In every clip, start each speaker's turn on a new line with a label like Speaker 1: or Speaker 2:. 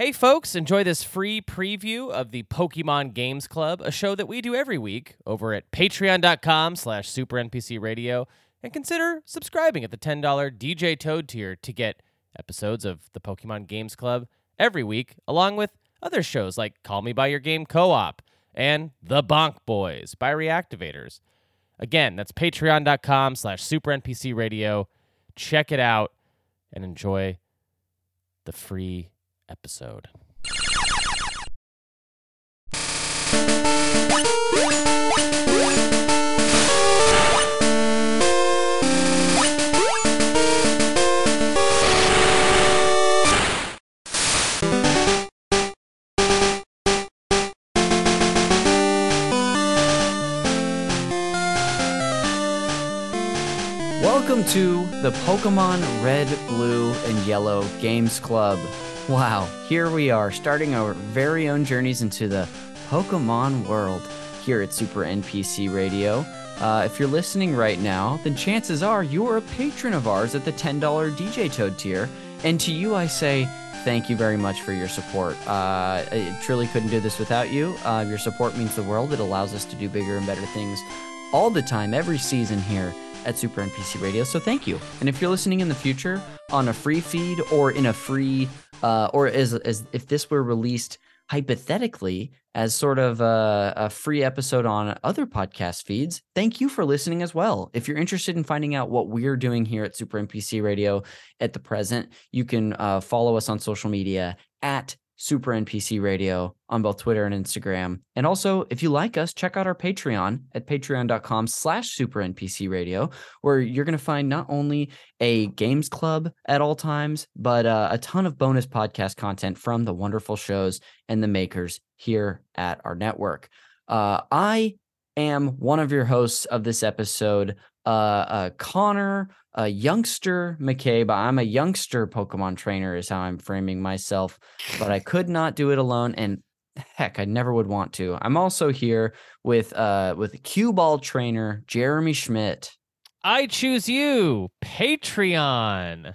Speaker 1: Hey, folks, enjoy this free preview of the Pokemon Games Club, a show that we do every week over at patreon.com slash supernpcradio, and consider subscribing at the $10 DJ Toad tier to get episodes of the Pokemon Games Club every week, along with other shows like Call Me By Your Game Co-op and The Bonk Boys by Reactivators. Again, that's patreon.com slash supernpcradio. Check it out and enjoy the free episode.
Speaker 2: Welcome to the Pokemon Red, Blue, and Yellow Games Club. Wow, here we are starting our very own journeys into the Pokemon world here at Super NPC Radio. Uh, if you're listening right now, then chances are you're a patron of ours at the $10 DJ Toad tier. And to you, I say thank you very much for your support. Uh, I truly couldn't do this without you. Uh, your support means the world. It allows us to do bigger and better things all the time, every season here at Super NPC Radio. So thank you. And if you're listening in the future on a free feed or in a free, uh, or as, as if this were released hypothetically as sort of a, a free episode on other podcast feeds, thank you for listening as well. If you're interested in finding out what we're doing here at Super NPC Radio at the present, you can uh, follow us on social media at Super NPC Radio on both Twitter and Instagram. And also, if you like us, check out our Patreon at patreon.com slash Super NPC Radio, where you're going to find not only a games club at all times, but uh, a ton of bonus podcast content from the wonderful shows and the makers here at our network. Uh, I am one of your hosts of this episode, uh, uh, Connor a youngster McCabe. I'm a youngster Pokemon trainer, is how I'm framing myself, but I could not do it alone. And heck, I never would want to. I'm also here with uh with cue ball trainer Jeremy Schmidt.
Speaker 1: I choose you, Patreon.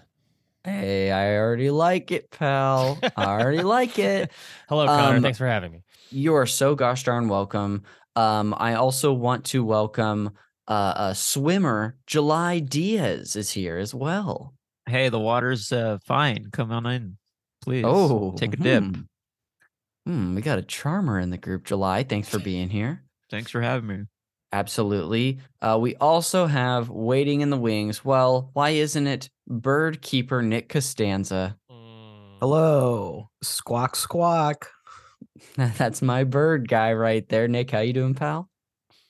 Speaker 2: Hey, I already like it, pal. I already like it.
Speaker 1: Hello, Connor.
Speaker 2: Um,
Speaker 1: Thanks for having me.
Speaker 2: You are so gosh darn welcome. Um, I also want to welcome uh, uh swimmer July Diaz is here as well.
Speaker 3: Hey, the water's uh, fine. Come on in, please.
Speaker 2: Oh,
Speaker 3: take a dip.
Speaker 2: hmm. Hmm, we got a charmer in the group, July. Thanks for being here.
Speaker 3: Thanks for having me.
Speaker 2: Absolutely. Uh, we also have waiting in the wings. Well, why isn't it bird keeper Nick Costanza?
Speaker 4: Hello, squawk squawk.
Speaker 2: That's my bird guy right there. Nick, how you doing, pal?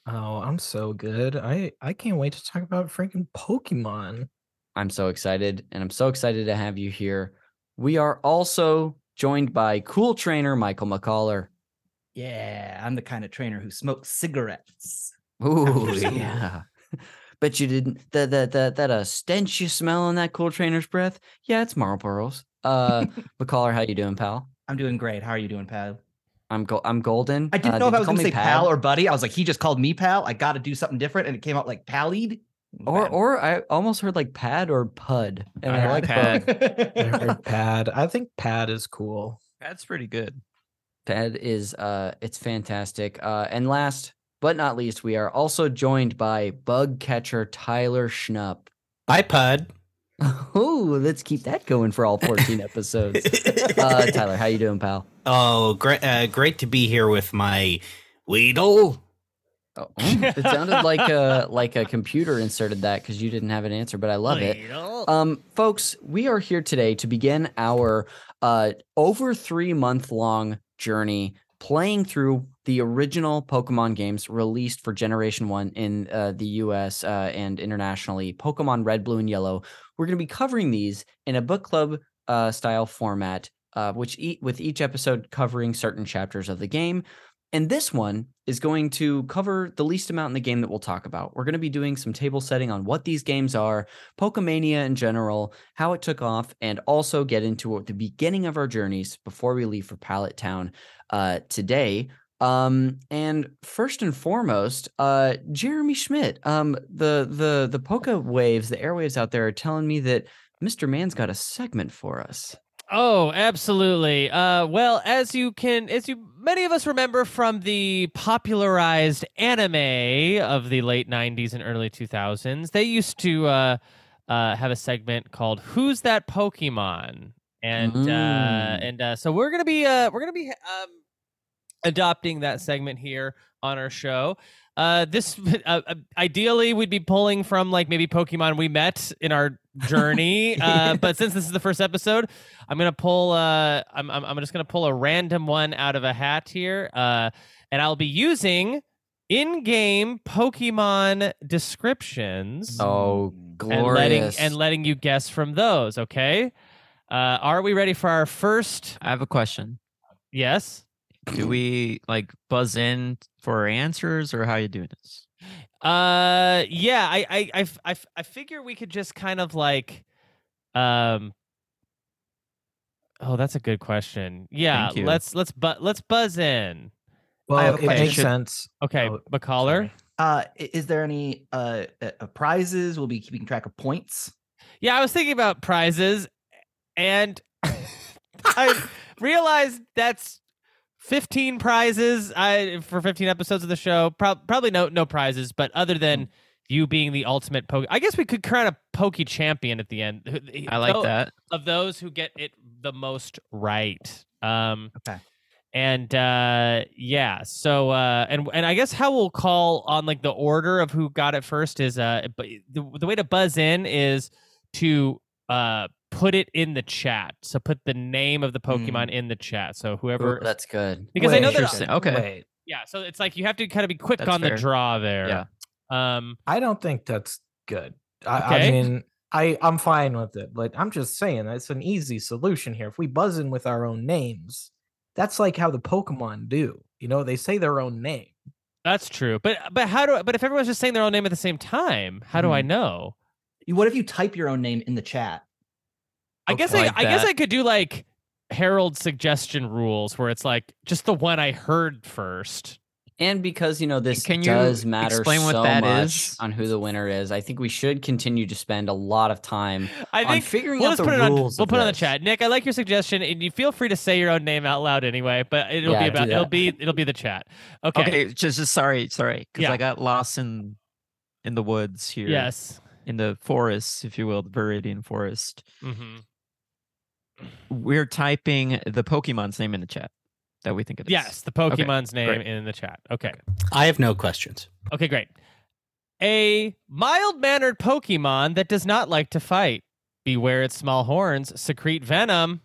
Speaker 4: Oh, I'm so good. I I can't wait to talk about freaking Pokemon.
Speaker 2: I'm so excited, and I'm so excited to have you here. We are also joined by cool trainer Michael McCaller.
Speaker 5: Yeah, I'm the kind of trainer who smokes cigarettes.
Speaker 2: Ooh, yeah. Bet you didn't that that that that uh stench you smell on that cool trainer's breath. Yeah, it's Marlboros. Uh, McCaller, how you doing, pal?
Speaker 5: I'm doing great. How are you doing, pal?
Speaker 2: I'm go- I'm golden.
Speaker 5: I didn't
Speaker 2: Uh,
Speaker 5: know if
Speaker 2: did
Speaker 5: I was going to say pal or buddy. I was like, he just called me pal. I got to do something different, and it came out like pallied.
Speaker 2: or
Speaker 5: Bad.
Speaker 2: or I almost heard like pad or pud, and I,
Speaker 4: I
Speaker 2: like
Speaker 4: heard
Speaker 2: both.
Speaker 4: I heard Pad. I think Pad is cool.
Speaker 3: Pad's pretty good.
Speaker 2: Pad is uh, it's fantastic. Uh, and last but not least, we are also joined by bug catcher Tyler Schnupp.
Speaker 6: Hi,
Speaker 2: Pud. Oh, let's keep that going for all 14 episodes. Uh, Tyler, how you doing, pal?
Speaker 6: Oh, great! Uh, great to be here with my Weedle.
Speaker 2: Oh, it sounded like a like a computer inserted that because you didn't have an answer, but I love it. Um, folks, we are here today to begin our uh over three month long journey playing through the original Pokemon games released for Generation One in uh, the U.S. Uh, and internationally. Pokemon Red, Blue, and Yellow. We're going to be covering these in a book club uh, style format, uh, which e- with each episode covering certain chapters of the game. And this one is going to cover the least amount in the game that we'll talk about. We're going to be doing some table setting on what these games are, Pokemania in general, how it took off, and also get into the beginning of our journeys before we leave for Pallet Town uh, today. Um, and first and foremost, uh, Jeremy Schmidt, um, the the the Poke waves, the airwaves out there are telling me that Mr. Man's got a segment for us.
Speaker 1: Oh, absolutely. Uh, well, as you can, as you many of us remember from the popularized anime of the late '90s and early 2000s, they used to uh, uh, have a segment called "Who's That Pokemon?" and uh,
Speaker 2: Mm.
Speaker 1: and uh, so we're gonna be uh, we're gonna be um, adopting that segment here on our show. Uh, this uh, uh, ideally we'd be pulling from like maybe Pokemon we met in our journey. uh, but since this is the first episode, I'm gonna pull. Uh, I'm, I'm I'm just gonna pull a random one out of a hat here. Uh, and I'll be using in-game Pokemon descriptions
Speaker 2: Oh,
Speaker 1: and
Speaker 2: glorious.
Speaker 1: letting and letting you guess from those. Okay. Uh, are we ready for our first?
Speaker 3: I have a question.
Speaker 1: Yes.
Speaker 3: Do we like buzz in for our answers, or how are you doing this?
Speaker 1: Uh, yeah, I, I, I, I figure we could just kind of like, um. Oh, that's a good question. Yeah,
Speaker 3: Thank you.
Speaker 1: let's let's but let's buzz in.
Speaker 4: Well,
Speaker 5: have
Speaker 4: it makes
Speaker 5: question.
Speaker 4: sense.
Speaker 1: Okay,
Speaker 4: Oh,
Speaker 1: McCaller.
Speaker 5: Uh, is there any uh, uh uh, prizes? We'll be keeping track of points.
Speaker 1: Yeah, I was thinking about prizes, and I realized that's fifteen prizes. I for fifteen episodes of the show. Prob- probably no no prizes, but other than you being the ultimate poke, I guess we could crown a pokey champion at the end.
Speaker 3: I like that.
Speaker 1: of those who get it the most right. Um,
Speaker 5: Okay.
Speaker 1: and uh, yeah, so uh, and and I guess how we'll call on like the order of who got it first is uh, but the the way to buzz in is to uh put it in the chat. So put the name of the Pokemon in the chat. So
Speaker 2: Ooh,
Speaker 1: whoever,
Speaker 2: that's good.
Speaker 1: because I know that
Speaker 3: Interesting. Okay.
Speaker 4: Wait,
Speaker 1: yeah. So it's like you have to kind of be quick
Speaker 3: That's
Speaker 1: on the draw there.
Speaker 3: Yeah.
Speaker 1: Um.
Speaker 4: I don't think that's good. I,
Speaker 1: Okay.
Speaker 4: I mean, I I'm fine with it, but I'm just saying it's an easy solution here. If we buzz in with our own names, that's like how the Pokemon do. You know, they say their own name.
Speaker 1: That's true, but but how do I, but if everyone's just saying their own name at the same time, how do I
Speaker 3: Hmm.
Speaker 1: know?
Speaker 5: What if you type your own name in the chat?
Speaker 1: I guess
Speaker 3: Okay.
Speaker 1: I, I guess. I could do like Harold suggestion rules where it's like just the one I heard first.
Speaker 2: And because you know this
Speaker 3: can you
Speaker 2: does matter
Speaker 3: explain what
Speaker 2: so
Speaker 3: that
Speaker 2: much
Speaker 3: is?
Speaker 2: on who the winner is, I think we should continue to spend a lot of time
Speaker 1: I
Speaker 2: on
Speaker 1: think
Speaker 2: figuring
Speaker 1: we'll
Speaker 2: out the
Speaker 1: put it on.
Speaker 2: rules.
Speaker 1: We'll
Speaker 2: of
Speaker 1: put it on the chat. Nick, I like your suggestion, and you feel free to say your own name out loud anyway. But it'll
Speaker 2: Yeah,
Speaker 1: be about. It'll be. It'll be the chat. Okay.
Speaker 3: Okay, just, just sorry, sorry, because
Speaker 1: Yeah.
Speaker 3: I got lost in in the woods here.
Speaker 1: Yes.
Speaker 3: in the forest, if you will, the Viridian forest.
Speaker 1: hmm
Speaker 3: We're typing the Pokemon's name in the chat that we think it is.
Speaker 1: Yes. The Pokemon's name
Speaker 3: great.
Speaker 1: in the chat. Okay.
Speaker 6: I have no questions.
Speaker 1: Okay. Great. A mild mannered Pokemon that does not like to fight. Beware its small horns secrete venom.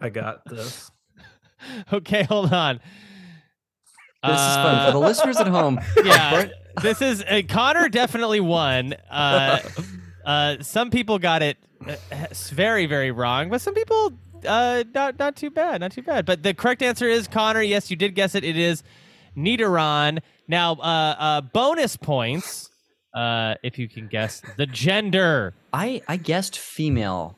Speaker 4: I got this.
Speaker 1: okay, hold on.
Speaker 2: This is fun for the
Speaker 1: Uh,
Speaker 2: listeners at home.
Speaker 1: yeah, this is uh, Connor definitely won. Uh, uh, some people got it uh, very, very wrong, but some people uh, not not too bad, not too bad. But the correct answer is Connor. Yes, you did guess it. It is Nidoran. Now, uh, uh, bonus points uh, if you can guess the gender.
Speaker 2: I I guessed female.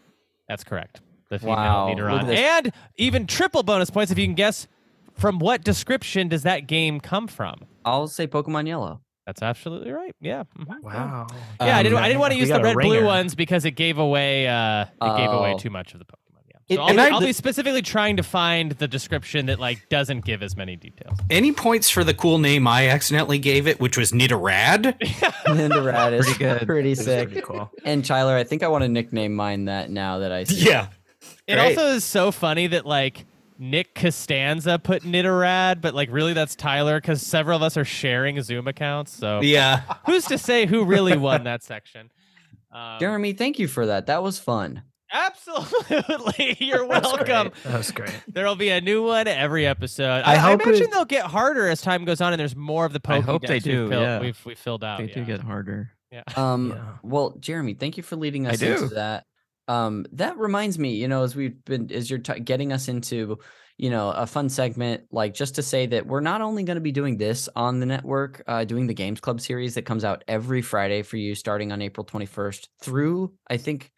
Speaker 1: That's correct. The female
Speaker 2: Wow,
Speaker 1: and even triple bonus points if you can guess from what description does that game come from.
Speaker 2: I'll say Pokemon Yellow.
Speaker 1: That's absolutely right. Yeah. mhm.
Speaker 4: Wow.
Speaker 1: Yeah, I didn't.
Speaker 6: Um,
Speaker 1: I didn't want to use the red blue ones because it gave away. Uh, it gave away
Speaker 2: Oh.
Speaker 1: too much of the Pokemon. Yeah.
Speaker 5: It-
Speaker 1: I'll,
Speaker 6: and
Speaker 1: be,
Speaker 6: I-
Speaker 1: I'll
Speaker 6: the-
Speaker 1: be specifically trying to find the description that like doesn't give as many details.
Speaker 6: Any points for the cool name I accidentally gave it, which was Nidoran?
Speaker 2: Ninderad is
Speaker 3: Pretty good.
Speaker 2: pretty sick.
Speaker 4: pretty cool.
Speaker 2: And Tyler, I think I want to nickname mine that now that I see.
Speaker 6: yeah.
Speaker 1: It
Speaker 6: Great.
Speaker 1: also is so funny that like Nick Costanza put Nidoran, but like really that's Tyler because several of us are sharing Zoom accounts. So
Speaker 6: Yeah.
Speaker 1: who's to say who really won that section? Um,
Speaker 2: Jeremy, thank you for that. That was fun.
Speaker 1: absolutely, you're welcome.
Speaker 4: great. That was great.
Speaker 1: There'll be a new one every episode.
Speaker 4: I
Speaker 1: I, I imagine
Speaker 4: it-
Speaker 1: they'll get harder as time goes on, and there's more of the Pokédex
Speaker 3: I hope they
Speaker 1: we've
Speaker 3: do,
Speaker 1: Filled,
Speaker 3: yeah.
Speaker 1: we've, we've filled out.
Speaker 3: They do get harder.
Speaker 1: Yeah.
Speaker 2: Um,
Speaker 4: Yeah.
Speaker 2: well, Jeremy, thank you for leading
Speaker 3: I
Speaker 2: us into
Speaker 3: do.
Speaker 2: that. Um, that reminds me, you know, as we've been, as you're t- getting us into, you know, a fun segment, like just to say that we're not only going to be doing this on the network, uh, doing the Games Club series that comes out every Friday for you, starting on April 21st through, I think,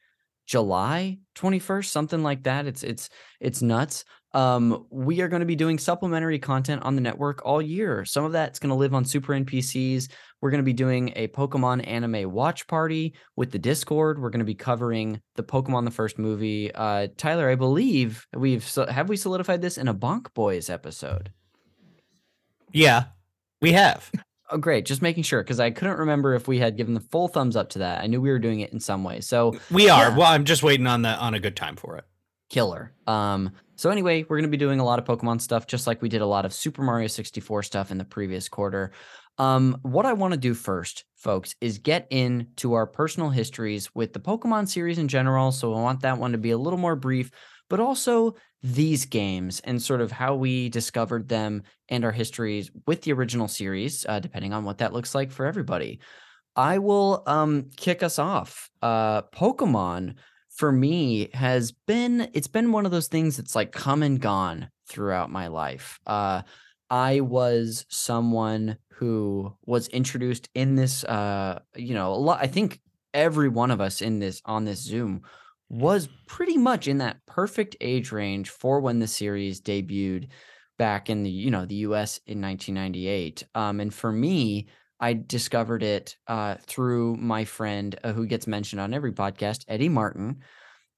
Speaker 2: July 21st, something like that. It's it's it's nuts. um, we are going to be doing supplementary content on the network all year. Some of that's going to live on Super NPCs. We're going to be doing a Pokemon anime watch party with the Discord. We're going to be covering the Pokemon the first movie. Uh, Tyler, I believe we've have we solidified this in a Bonk Boys episode.
Speaker 6: Yeah, we have.
Speaker 2: Oh, great! Just making sure because I couldn't remember if we had given the full thumbs up to that. I knew we were doing it in some way. So
Speaker 6: We are.
Speaker 2: Yeah.
Speaker 6: Well, I'm just waiting on the on a good time for it.
Speaker 2: killer. Um, so anyway, we're gonna be doing a lot of Pokemon stuff, just like we did a lot of Super Mario 64 stuff in the previous quarter. Um, what I want to do first, folks, is get into our personal histories with the Pokemon series in general. So I want that one to be a little more brief, but also these games and sort of how we discovered them and our histories with the original series, uh, depending on what that looks like for everybody. I will um kick us off. Uh Pokemon for me has been it's been one of those things that's like come and gone throughout my life. Uh I was someone who was introduced in this uh you know, a lot I think every one of us in this on this Zoom was pretty much in that perfect age range for when the series debuted back in the you know the US in 1998. Um and for me I discovered it uh, through my friend uh, who gets mentioned on every podcast, Eddie Martin.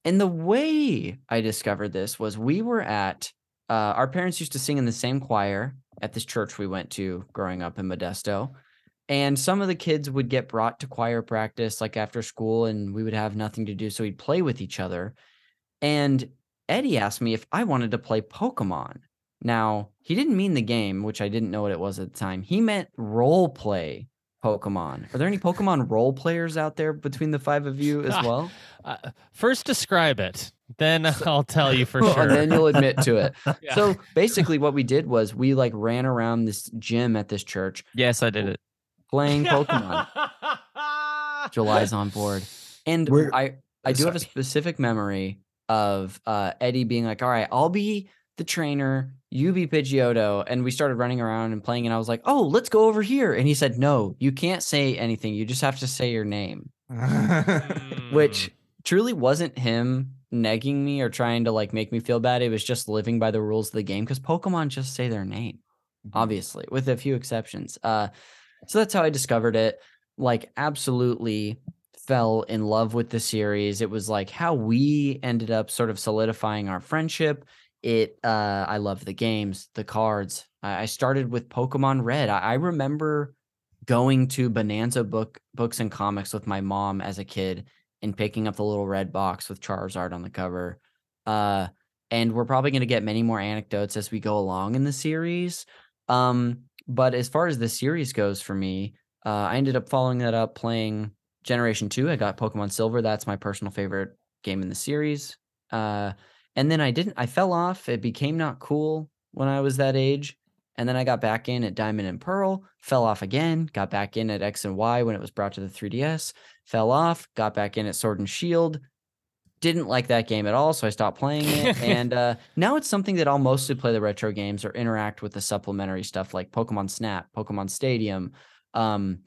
Speaker 2: And the way I discovered this was we were at, uh, our parents used to sing in the same choir at this church we went to growing up in Modesto. And some of the kids would get brought to choir practice like after school, and we would have nothing to do. So we'd play with each other. And Eddie asked me if I wanted to play Pokemon. Now, he didn't mean the game, which I didn't know what it was at the time. He meant role play Pokemon. Are there any Pokemon role players out there between the five of you as well?
Speaker 1: Uh, first, describe it. Then I'll tell you for sure.
Speaker 2: And then you'll admit to it.
Speaker 1: Yeah.
Speaker 2: So basically, what we did was we like ran around this gym at this church
Speaker 3: Yes, I did it.
Speaker 2: playing Pokemon. July's on board. And
Speaker 4: We're-
Speaker 2: I I do have a specific memory of uh, Eddie being like, "All right, I'll be the trainer, you be Pidgeotto," and we started running around and playing. And I was like, "Oh, let's go over here." And he said, "No, you can't say anything. You just have to say your name."
Speaker 1: Mm.
Speaker 2: Which truly wasn't him negging me or trying to like make me feel bad. It was just living by the rules of the game because Pokemon just say their name obviously, with a few exceptions. Uh, so that's how I discovered it. Like, absolutely fell in love with the series. It was like how we ended up sort of solidifying our friendship. It, uh, I love the games, the cards. I, started with Pokemon Red. I, I remember going to Bonanza book books and comics with my mom as a kid and picking up the little red box with Charizard on the cover. Uh, and we're probably going to get many more anecdotes as we go along in the series. Um, but as far as the series goes for me, uh, I ended up following that up playing Generation 2. I got Pokemon Silver. That's my personal favorite game in the series. Uh, and then I didn't, I fell off. It became not cool when I was that age. And then I got back in at Diamond and Pearl, fell off again, got back in at X and Y when it was brought to the 3DS, fell off, got back in at Sword and Shield. Didn't like that game at all, so I stopped playing it. and uh, now it's something that I'll mostly play the retro games or interact with the supplementary stuff like Pokemon Snap, Pokemon Stadium. Um,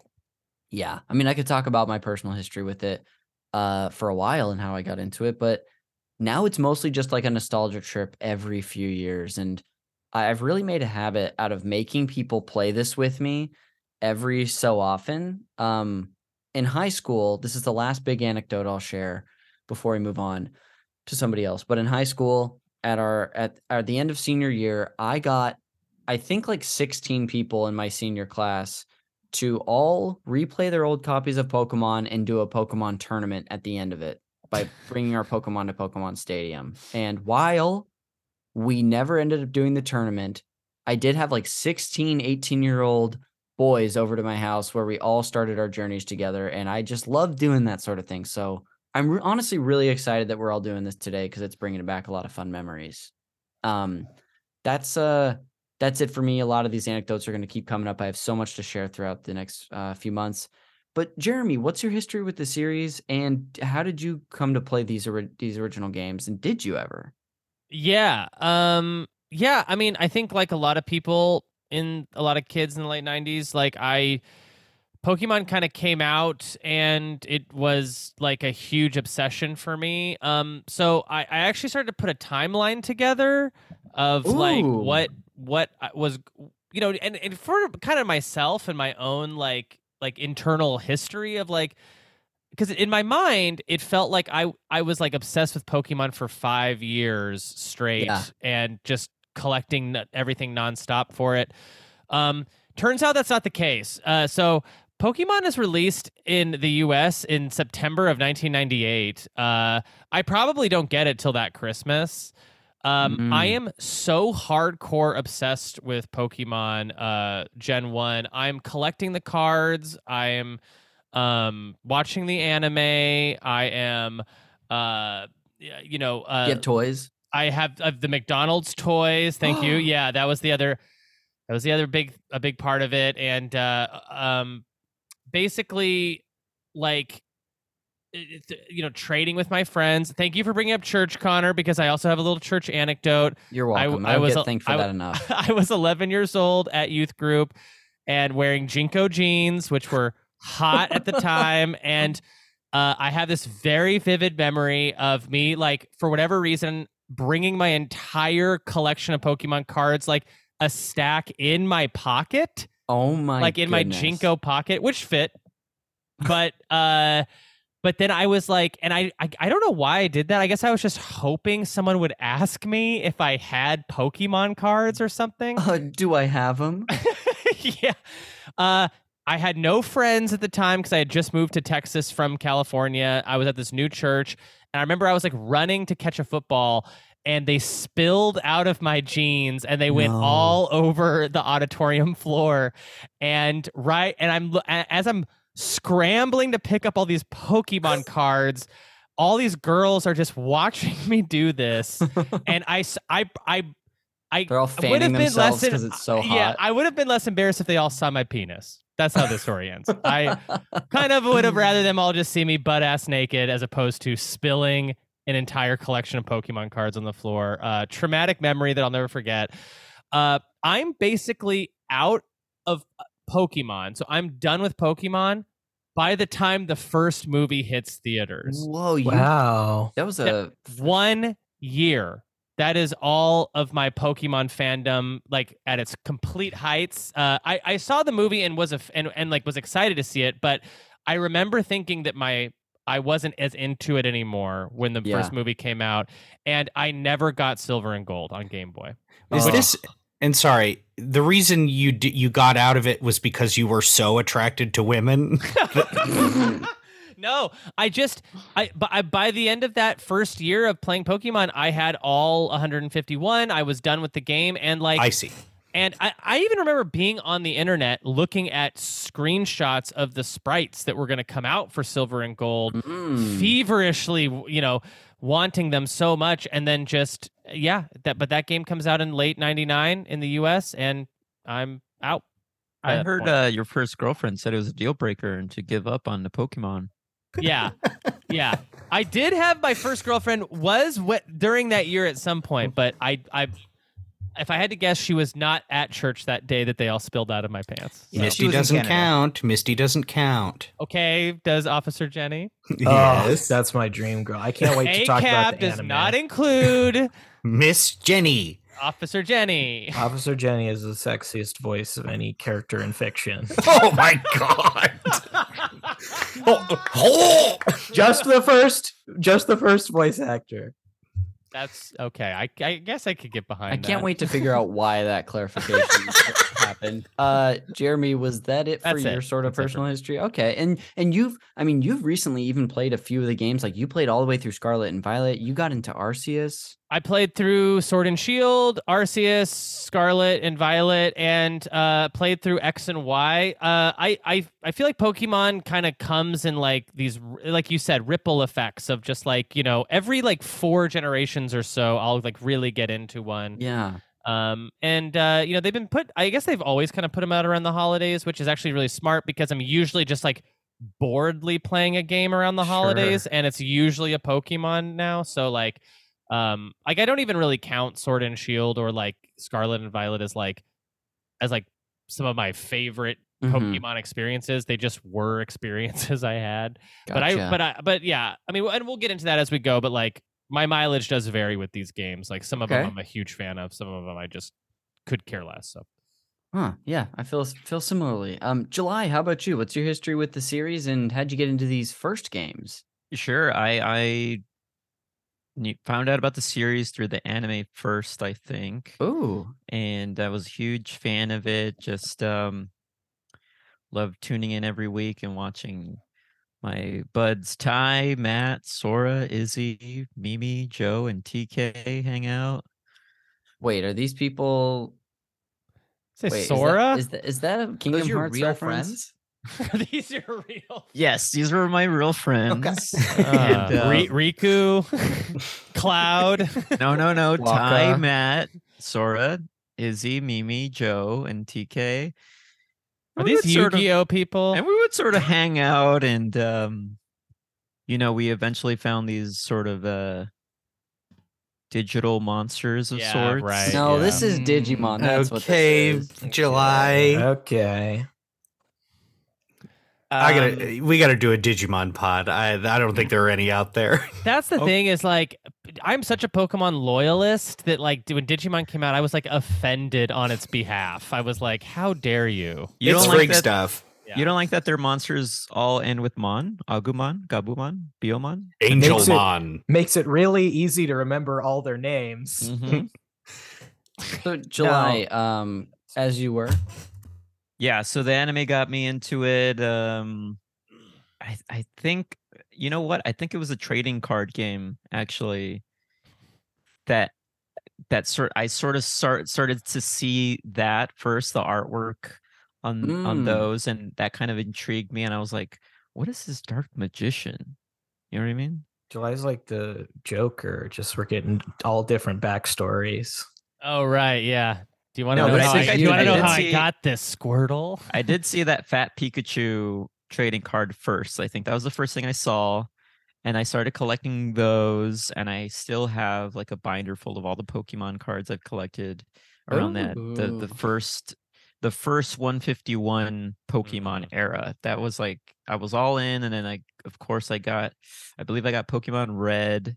Speaker 2: yeah, I mean, I could talk about my personal history with it uh, for a while and how I got into it, but now it's mostly just like a nostalgia trip every few years. And I've really made a habit out of making people play this with me every so often. Um, in high school, this is the last big anecdote I'll share before we move on to somebody else. But in high school, at our at, at the end of senior year, I got I think like 16 people in my senior class to all replay their old copies of Pokemon and do a Pokemon tournament at the end of it by bringing our Pokemon to Pokemon Stadium. And while we never ended up doing the tournament, I did have like 16, 18 year old boys over to my house where we all started our journeys together. And I just love doing that sort of thing. So I'm re- honestly really excited that we're all doing this today because it's bringing back a lot of fun memories. Um, that's uh, that's it for me. A lot of these anecdotes are going to keep coming up. I have so much to share throughout the next uh, few months. But Jeremy, what's your history with the series, and how did you come to play these ori- these original games? And did you ever?
Speaker 1: Yeah. Um yeah, I mean, I think like a lot of people in a lot of kids in the late 90s, like I Pokemon kind of came out and it was like a huge obsession for me. Um so I I actually started to put a timeline together of like what what I was you know and, and for kind of myself and my own like like internal history of like because in my mind it felt like I I was like obsessed with Pokemon for five years straight
Speaker 2: Yeah.
Speaker 1: and just collecting everything nonstop for it. Um, turns out that's not the case. Uh, so Pokemon is released in the U.S. in September of 1998. Uh, I probably don't get it till that Christmas. Um, I
Speaker 2: Mm.
Speaker 1: am so hardcore obsessed with Pokemon uh, Gen One. I'm collecting the cards. I am um, watching the anime. I am, uh, you know, uh,
Speaker 2: Get toys.
Speaker 1: I have the McDonald's toys. Thank you. Yeah, that was the other. That was the other big a big part of it, and uh, um, basically, like, you know, trading with my friends. Thank you for bringing up church, Connor, because I also have a little church anecdote.
Speaker 2: You're welcome.
Speaker 1: I
Speaker 2: I, don't
Speaker 1: was
Speaker 2: get thanked for
Speaker 1: I
Speaker 2: that enough.
Speaker 1: I was 11 years old at youth group and wearing JNCO jeans, which were hot at the time. And uh, I have this very vivid memory of me, like, for whatever reason, bringing my entire collection of Pokemon cards, like a stack in my pocket,
Speaker 2: Oh my
Speaker 1: like in my. JNCO pocket, which fit. But, uh, but then I was like, and I, I I don't know why I did that. I guess I was just hoping someone would ask me if I had Pokemon cards or something.
Speaker 2: Uh, do I have them?
Speaker 1: yeah. Uh, I had no friends at the time because I had just moved to Texas from California. I was at this new church, and I remember I was like running to catch a football, and they spilled out of my jeans, and they went
Speaker 2: No.
Speaker 1: all over the auditorium floor. And right, and I'm as I'm scrambling to pick up all these Pokemon cards. All these girls are just watching me do this, and I, I, I,
Speaker 2: They're all
Speaker 1: I would have
Speaker 2: fanning
Speaker 1: been less
Speaker 2: themselves because it's so hot. yeah.
Speaker 1: I would have been less embarrassed if they all saw my penis. That's how this story ends. I kind of would have rather them all just see me butt ass naked as opposed to spilling an entire collection of Pokemon cards on the floor. Uh, traumatic memory that I'll never forget. Uh, I'm basically out of Pokemon, so I'm done with Pokemon by the time the first movie hits theaters
Speaker 2: Whoa, you
Speaker 4: Wow.
Speaker 2: that was a
Speaker 1: one year. That is all of my Pokemon fandom, like at its complete heights. Uh, I I saw the movie and was a f- and and like was excited to see it, but I remember thinking that my I wasn't as into it anymore when the
Speaker 2: Yeah.
Speaker 1: first movie came out, and I never got Silver and Gold on Game Boy.
Speaker 6: Is
Speaker 2: Oh.
Speaker 6: this? And sorry, the reason you d- you got out of it was because you were so attracted to women.
Speaker 1: no, I just I by the end of that first year of playing Pokemon, I had all 151. I was done with the game, and like
Speaker 6: I see.
Speaker 1: And I, I even remember being on the internet looking at screenshots of the sprites that were going to come out for silver and gold,
Speaker 2: Mm.
Speaker 1: feverishly, you know, wanting them so much. And then just, yeah, that, but that game comes out in late 99 in the US and I'm out.
Speaker 3: I heard uh, your first girlfriend said it was a deal breaker and to give up on the Pokemon.
Speaker 1: yeah. Yeah. I did have my first girlfriend was what during that year at some point, but I, I, if I had to guess, she was not at church that day that they all spilled out of my pants.
Speaker 5: Yeah, she
Speaker 6: Misty doesn't count. Misty doesn't count.
Speaker 1: Okay, does Officer Jenny?
Speaker 4: Oh, that's my dream girl. I can't wait to talk about
Speaker 1: ACAB
Speaker 4: the
Speaker 1: does
Speaker 4: anime.
Speaker 1: not include
Speaker 6: Miss Jenny.
Speaker 1: Officer Jenny.
Speaker 4: Officer Jenny is the sexiest voice of any character in fiction.
Speaker 6: Oh my god. oh, oh.
Speaker 4: just the first, just the first voice actor.
Speaker 1: That's okay. I, I guess I could get behind.
Speaker 2: I can't
Speaker 1: that.
Speaker 2: wait to figure out why that clarification happened. Uh Jeremy, was that it for
Speaker 1: That's
Speaker 2: your
Speaker 1: it.
Speaker 2: sort of
Speaker 1: That's
Speaker 2: personal history? Okay. And and you've I mean you've recently even played a few of the games like you played all the way through Scarlet and Violet. You got into Arceus.
Speaker 1: I played through Sword and Shield, Arceus, Scarlet, and Violet, and uh, played through X and Y. Uh, I, I I feel like Pokemon kind of comes in like these, like you said, ripple effects of just like you know every like four generations or so, I'll like really get into one.
Speaker 2: Yeah.
Speaker 1: Um, and uh, you know, they've been put. I guess they've always kind of put them out around the holidays, which is actually really smart because I'm usually just like boredly playing a game around the
Speaker 4: Sure.
Speaker 1: holidays, and it's usually a Pokemon now. So like, um, like I don't even really count Sword and Shield or like Scarlet and Violet as like as like some of my favorite
Speaker 2: Mhm.
Speaker 1: Pokemon experiences. They just were experiences I had. But I, but I, but yeah, I mean, and we'll get into that as we go. But like my mileage does vary with these games. Like some of
Speaker 2: Okay.
Speaker 1: them I'm a huge fan of, some of them I just could care less. So
Speaker 2: Huh. Yeah, I feel feel similarly. Um, July, how about you? What's your history with the series, and how'd you get into these first games?
Speaker 3: Sure. I I found out about the series through the anime first, I think,
Speaker 2: Ooh,
Speaker 3: and I was a huge fan of it. Just um, loved tuning in every week and watching my buds Tai, Matt, Sora, Izzy, Mimi, Joe, and TK hang out.
Speaker 2: wait, are these people?
Speaker 1: say
Speaker 2: Wait,
Speaker 1: Sora.
Speaker 2: Is that, is that a Kingdom
Speaker 5: Those your
Speaker 2: Hearts
Speaker 5: real
Speaker 2: reference?
Speaker 5: friends?
Speaker 1: Are these your real?
Speaker 3: Yes, these were my real friends.
Speaker 1: Uh,
Speaker 3: and, uh,
Speaker 1: Ri- Riku, Cloud.
Speaker 3: no, no, no.
Speaker 4: Tai,
Speaker 3: Matt, Sora, Izzy, Mimi, Joe, and TK.
Speaker 1: Are
Speaker 3: We
Speaker 1: these
Speaker 3: would
Speaker 1: Yu-Gi-Oh people?
Speaker 3: and we would sort of hang out and um you know we eventually found these sort of uh digital monsters of
Speaker 1: Yeah,
Speaker 3: sorts
Speaker 1: right.
Speaker 2: No,
Speaker 1: yeah.
Speaker 2: this is Digimon. That's
Speaker 6: okay,
Speaker 2: what this is.
Speaker 6: July.
Speaker 4: Okay.
Speaker 6: I
Speaker 3: Um,
Speaker 6: gotta. We gotta do a Digimon pod. I. I don't think there are any out there.
Speaker 1: That's the
Speaker 3: Oh.
Speaker 1: thing is like I'm such a Pokemon loyalist that like when Digimon came out, I was like offended on its behalf. I was like, how dare you?
Speaker 3: you
Speaker 6: it's
Speaker 3: don't like
Speaker 6: freak
Speaker 3: that,
Speaker 6: stuff.
Speaker 3: you don't like that their monsters all end with mon agumon gabumon biyomon
Speaker 6: Angelmon.
Speaker 4: Makes it really easy to remember all their names.
Speaker 3: Mhm.
Speaker 2: So July, um, as you were.
Speaker 3: Yeah so the anime got me into it um i i think you know what i think it was a trading card game actually that that sort i sort of start started to see that first the artwork on on
Speaker 2: Mm.
Speaker 3: those and that kind of intrigued me and i was like what is this dark magician you know what i mean
Speaker 4: July's like the Joker. Just we're getting all different backstories.
Speaker 1: Oh right, yeah. Do you want to
Speaker 3: No,
Speaker 1: know how I,
Speaker 3: I
Speaker 1: do you want to
Speaker 3: I
Speaker 1: know how I got this Squirtle?
Speaker 3: I did see that fat Pikachu trading card first. I think that was the first thing I saw. And I started collecting those, and I still have like a binder full of all the Pokemon cards I've collected around that the the first the first 151 Pokemon mm-hmm. era. That was like I was all in, and then I of course I got I believe I got Pokemon Red,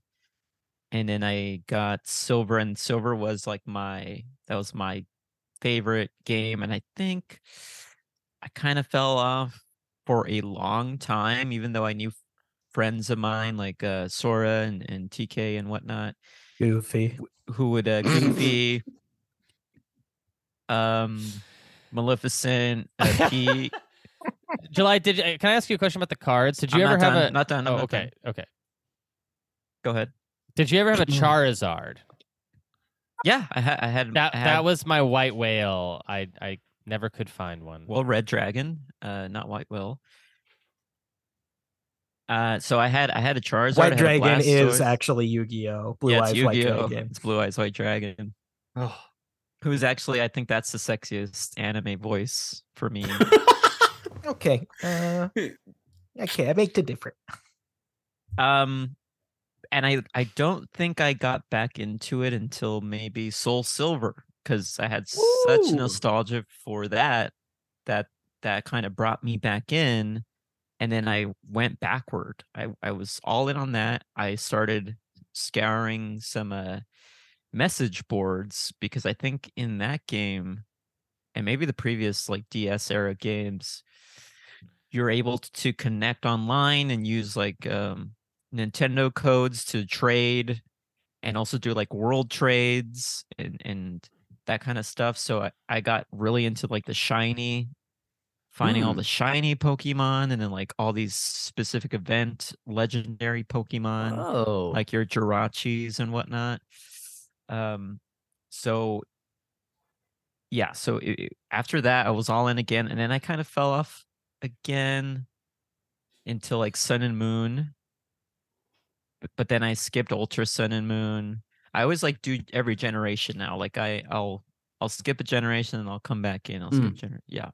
Speaker 3: and then I got Silver, and Silver was like my that was my favorite game, and I think I kind of fell off for a long time, even though I knew friends of mine like uh, Sora and, and TK and whatnot
Speaker 4: Goofy.
Speaker 3: who would uh, Goofy, um, Maleficent, uh, P.
Speaker 1: July, did you, can I ask you a question about the cards? Did you
Speaker 3: I'm
Speaker 1: ever have
Speaker 3: done,
Speaker 1: a?
Speaker 3: not done. I'm
Speaker 1: oh,
Speaker 3: not
Speaker 1: okay,
Speaker 3: done.
Speaker 1: okay.
Speaker 3: Go ahead.
Speaker 1: Did you ever have a Charizard?
Speaker 3: Yeah, I had. I had
Speaker 1: That
Speaker 3: I had,
Speaker 1: that was my white whale. I I never could find one.
Speaker 3: well, Red Dragon, uh, not White Will. Uh, so I had I had a Charizard.
Speaker 4: White Dragon is
Speaker 3: Blastoise.
Speaker 4: actually Yu-Gi-Oh. Blue
Speaker 3: yeah, it's
Speaker 4: Eyes White
Speaker 3: Yu-Gi-Oh!
Speaker 4: Dragon.
Speaker 3: It's Blue Eyes White Dragon.
Speaker 6: Oh.
Speaker 3: Who's actually? I think that's the sexiest anime voice for me.
Speaker 4: Okay. Uh, okay, I make the different.
Speaker 3: Um, and I I don't think I got back into it until maybe Soul Silver because I had such nostalgia for that that that kind of brought me back in, and then I went backward. I I was all in on that. I started scouring some uh message boards because I think in that game and maybe the previous like DS era games you're able to connect online and use like um Nintendo codes to trade and also do like world trades and and that kind of stuff. So I, I got really into like the shiny finding all
Speaker 2: Hmm.
Speaker 3: the shiny Pokemon and then like all these specific event legendary Pokemon
Speaker 2: Oh,
Speaker 3: like your Jirachis and whatnot. Um, so yeah, so it- after that, I was all in again, and then I kind of fell off again until like Sun and Moon. But, but then I skipped Ultra Sun and Moon. I always like do every generation now. Like I, I'll I'll skip a generation and I'll come back in. I'll skip gener- yeah.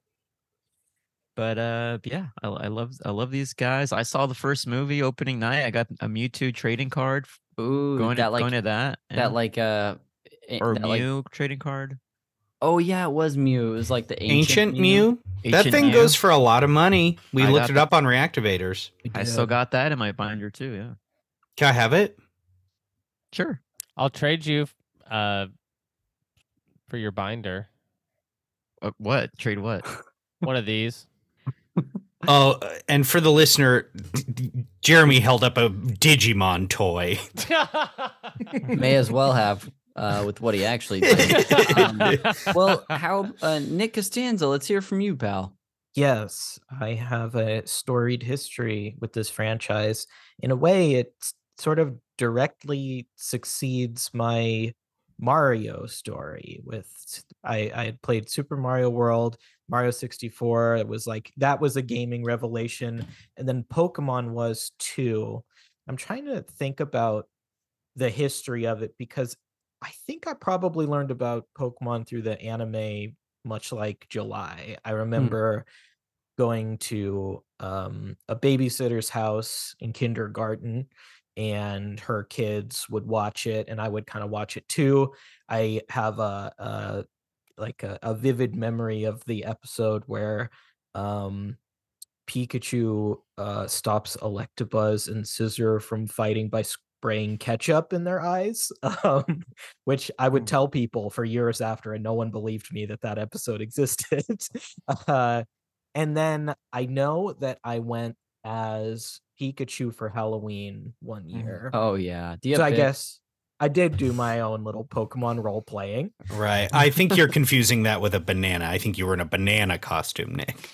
Speaker 3: But uh, yeah, I, I love I love these guys. I saw the first movie opening night. I got a Mewtwo trading card.
Speaker 2: ooh,
Speaker 3: Going
Speaker 2: that
Speaker 3: to
Speaker 2: like
Speaker 3: going to that yeah.
Speaker 2: that like uh
Speaker 3: or
Speaker 2: that, like-
Speaker 3: Mew trading card.
Speaker 2: oh yeah, it was Mew. It was like the ancient,
Speaker 6: Ancient Mew. That
Speaker 3: Ancient
Speaker 6: thing
Speaker 3: Mew.
Speaker 6: goes for a lot of money. We
Speaker 3: I
Speaker 6: looked it
Speaker 3: the-
Speaker 6: up on Reactivators.
Speaker 3: I still got that in my binder too. Yeah.
Speaker 6: Can I have it?
Speaker 3: Sure.
Speaker 1: I'll trade you uh for your binder.
Speaker 3: Uh, what? Trade what?
Speaker 1: One of these.
Speaker 6: Oh, and for the listener, d- d- Jeremy held up a Digimon toy.
Speaker 2: May as well have uh, with what he actually did. Um, well, how uh, Nick Costanza? Let's hear from you, pal.
Speaker 4: Yes, I have a storied history with this franchise. In a way, it s- sort of directly succeeds my Mario story. With I had played Super Mario World, Mario 64. It was like that was a gaming revelation, and then Pokemon was too. I'm trying to think about the history of it because I think I probably learned about Pokemon through the anime, much like July. I remember going to um, a babysitter's house in kindergarten, and her kids would watch it, and I would kind of watch it too. I have a, a like a, a vivid memory of the episode where um, Pikachu uh, stops Electabuzz and Scizor from fighting by spraying ketchup in their eyes, um, which I would tell people for years after, and no one believed me that that episode existed. uh, and then I know that I went as Pikachu for Halloween one year.
Speaker 2: Oh yeah. Do you
Speaker 4: so I
Speaker 2: pic-
Speaker 4: guess I did do my own little Pokemon role playing.
Speaker 6: Right. I think you're confusing that with a banana. I think you were in a banana costume, Nick.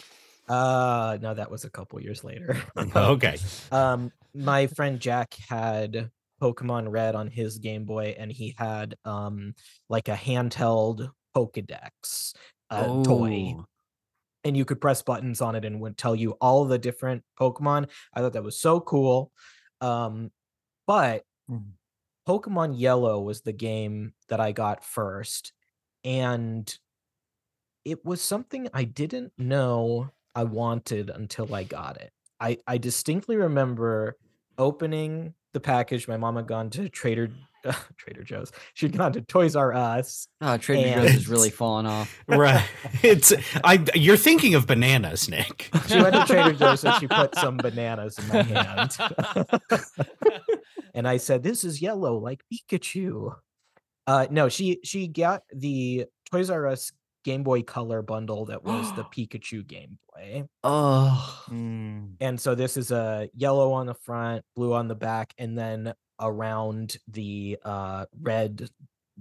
Speaker 4: Uh no, that was a couple years later.
Speaker 6: Okay.
Speaker 4: um my friend Jack had Pokemon Red on his Game Boy and he had um like a handheld Pokedex uh, toy
Speaker 2: Oh,
Speaker 4: and you could press buttons on it and would tell you all the different Pokemon. I thought that was so cool. Um but
Speaker 2: Mm.
Speaker 4: Pokemon Yellow was the game that I got first and it was something I didn't know I wanted until I got it. I I distinctly remember opening the package. My mom had gone to Trader Trader Joe's. She'd gone to Toys R Us.
Speaker 2: Oh, Trader
Speaker 4: And-
Speaker 2: Joe's is really falling off.
Speaker 6: Right. It's I you're thinking of bananas, Nick.
Speaker 4: She went to Trader Joe's and she put some bananas in my hand. and I said, "This is yellow like Pikachu." Uh, no, she she got the Toys R Us Game Boy Color bundle that was the Pikachu Game Boy.
Speaker 2: Oh,
Speaker 4: And so this is a yellow on the front, blue on the back, and then around the uh, red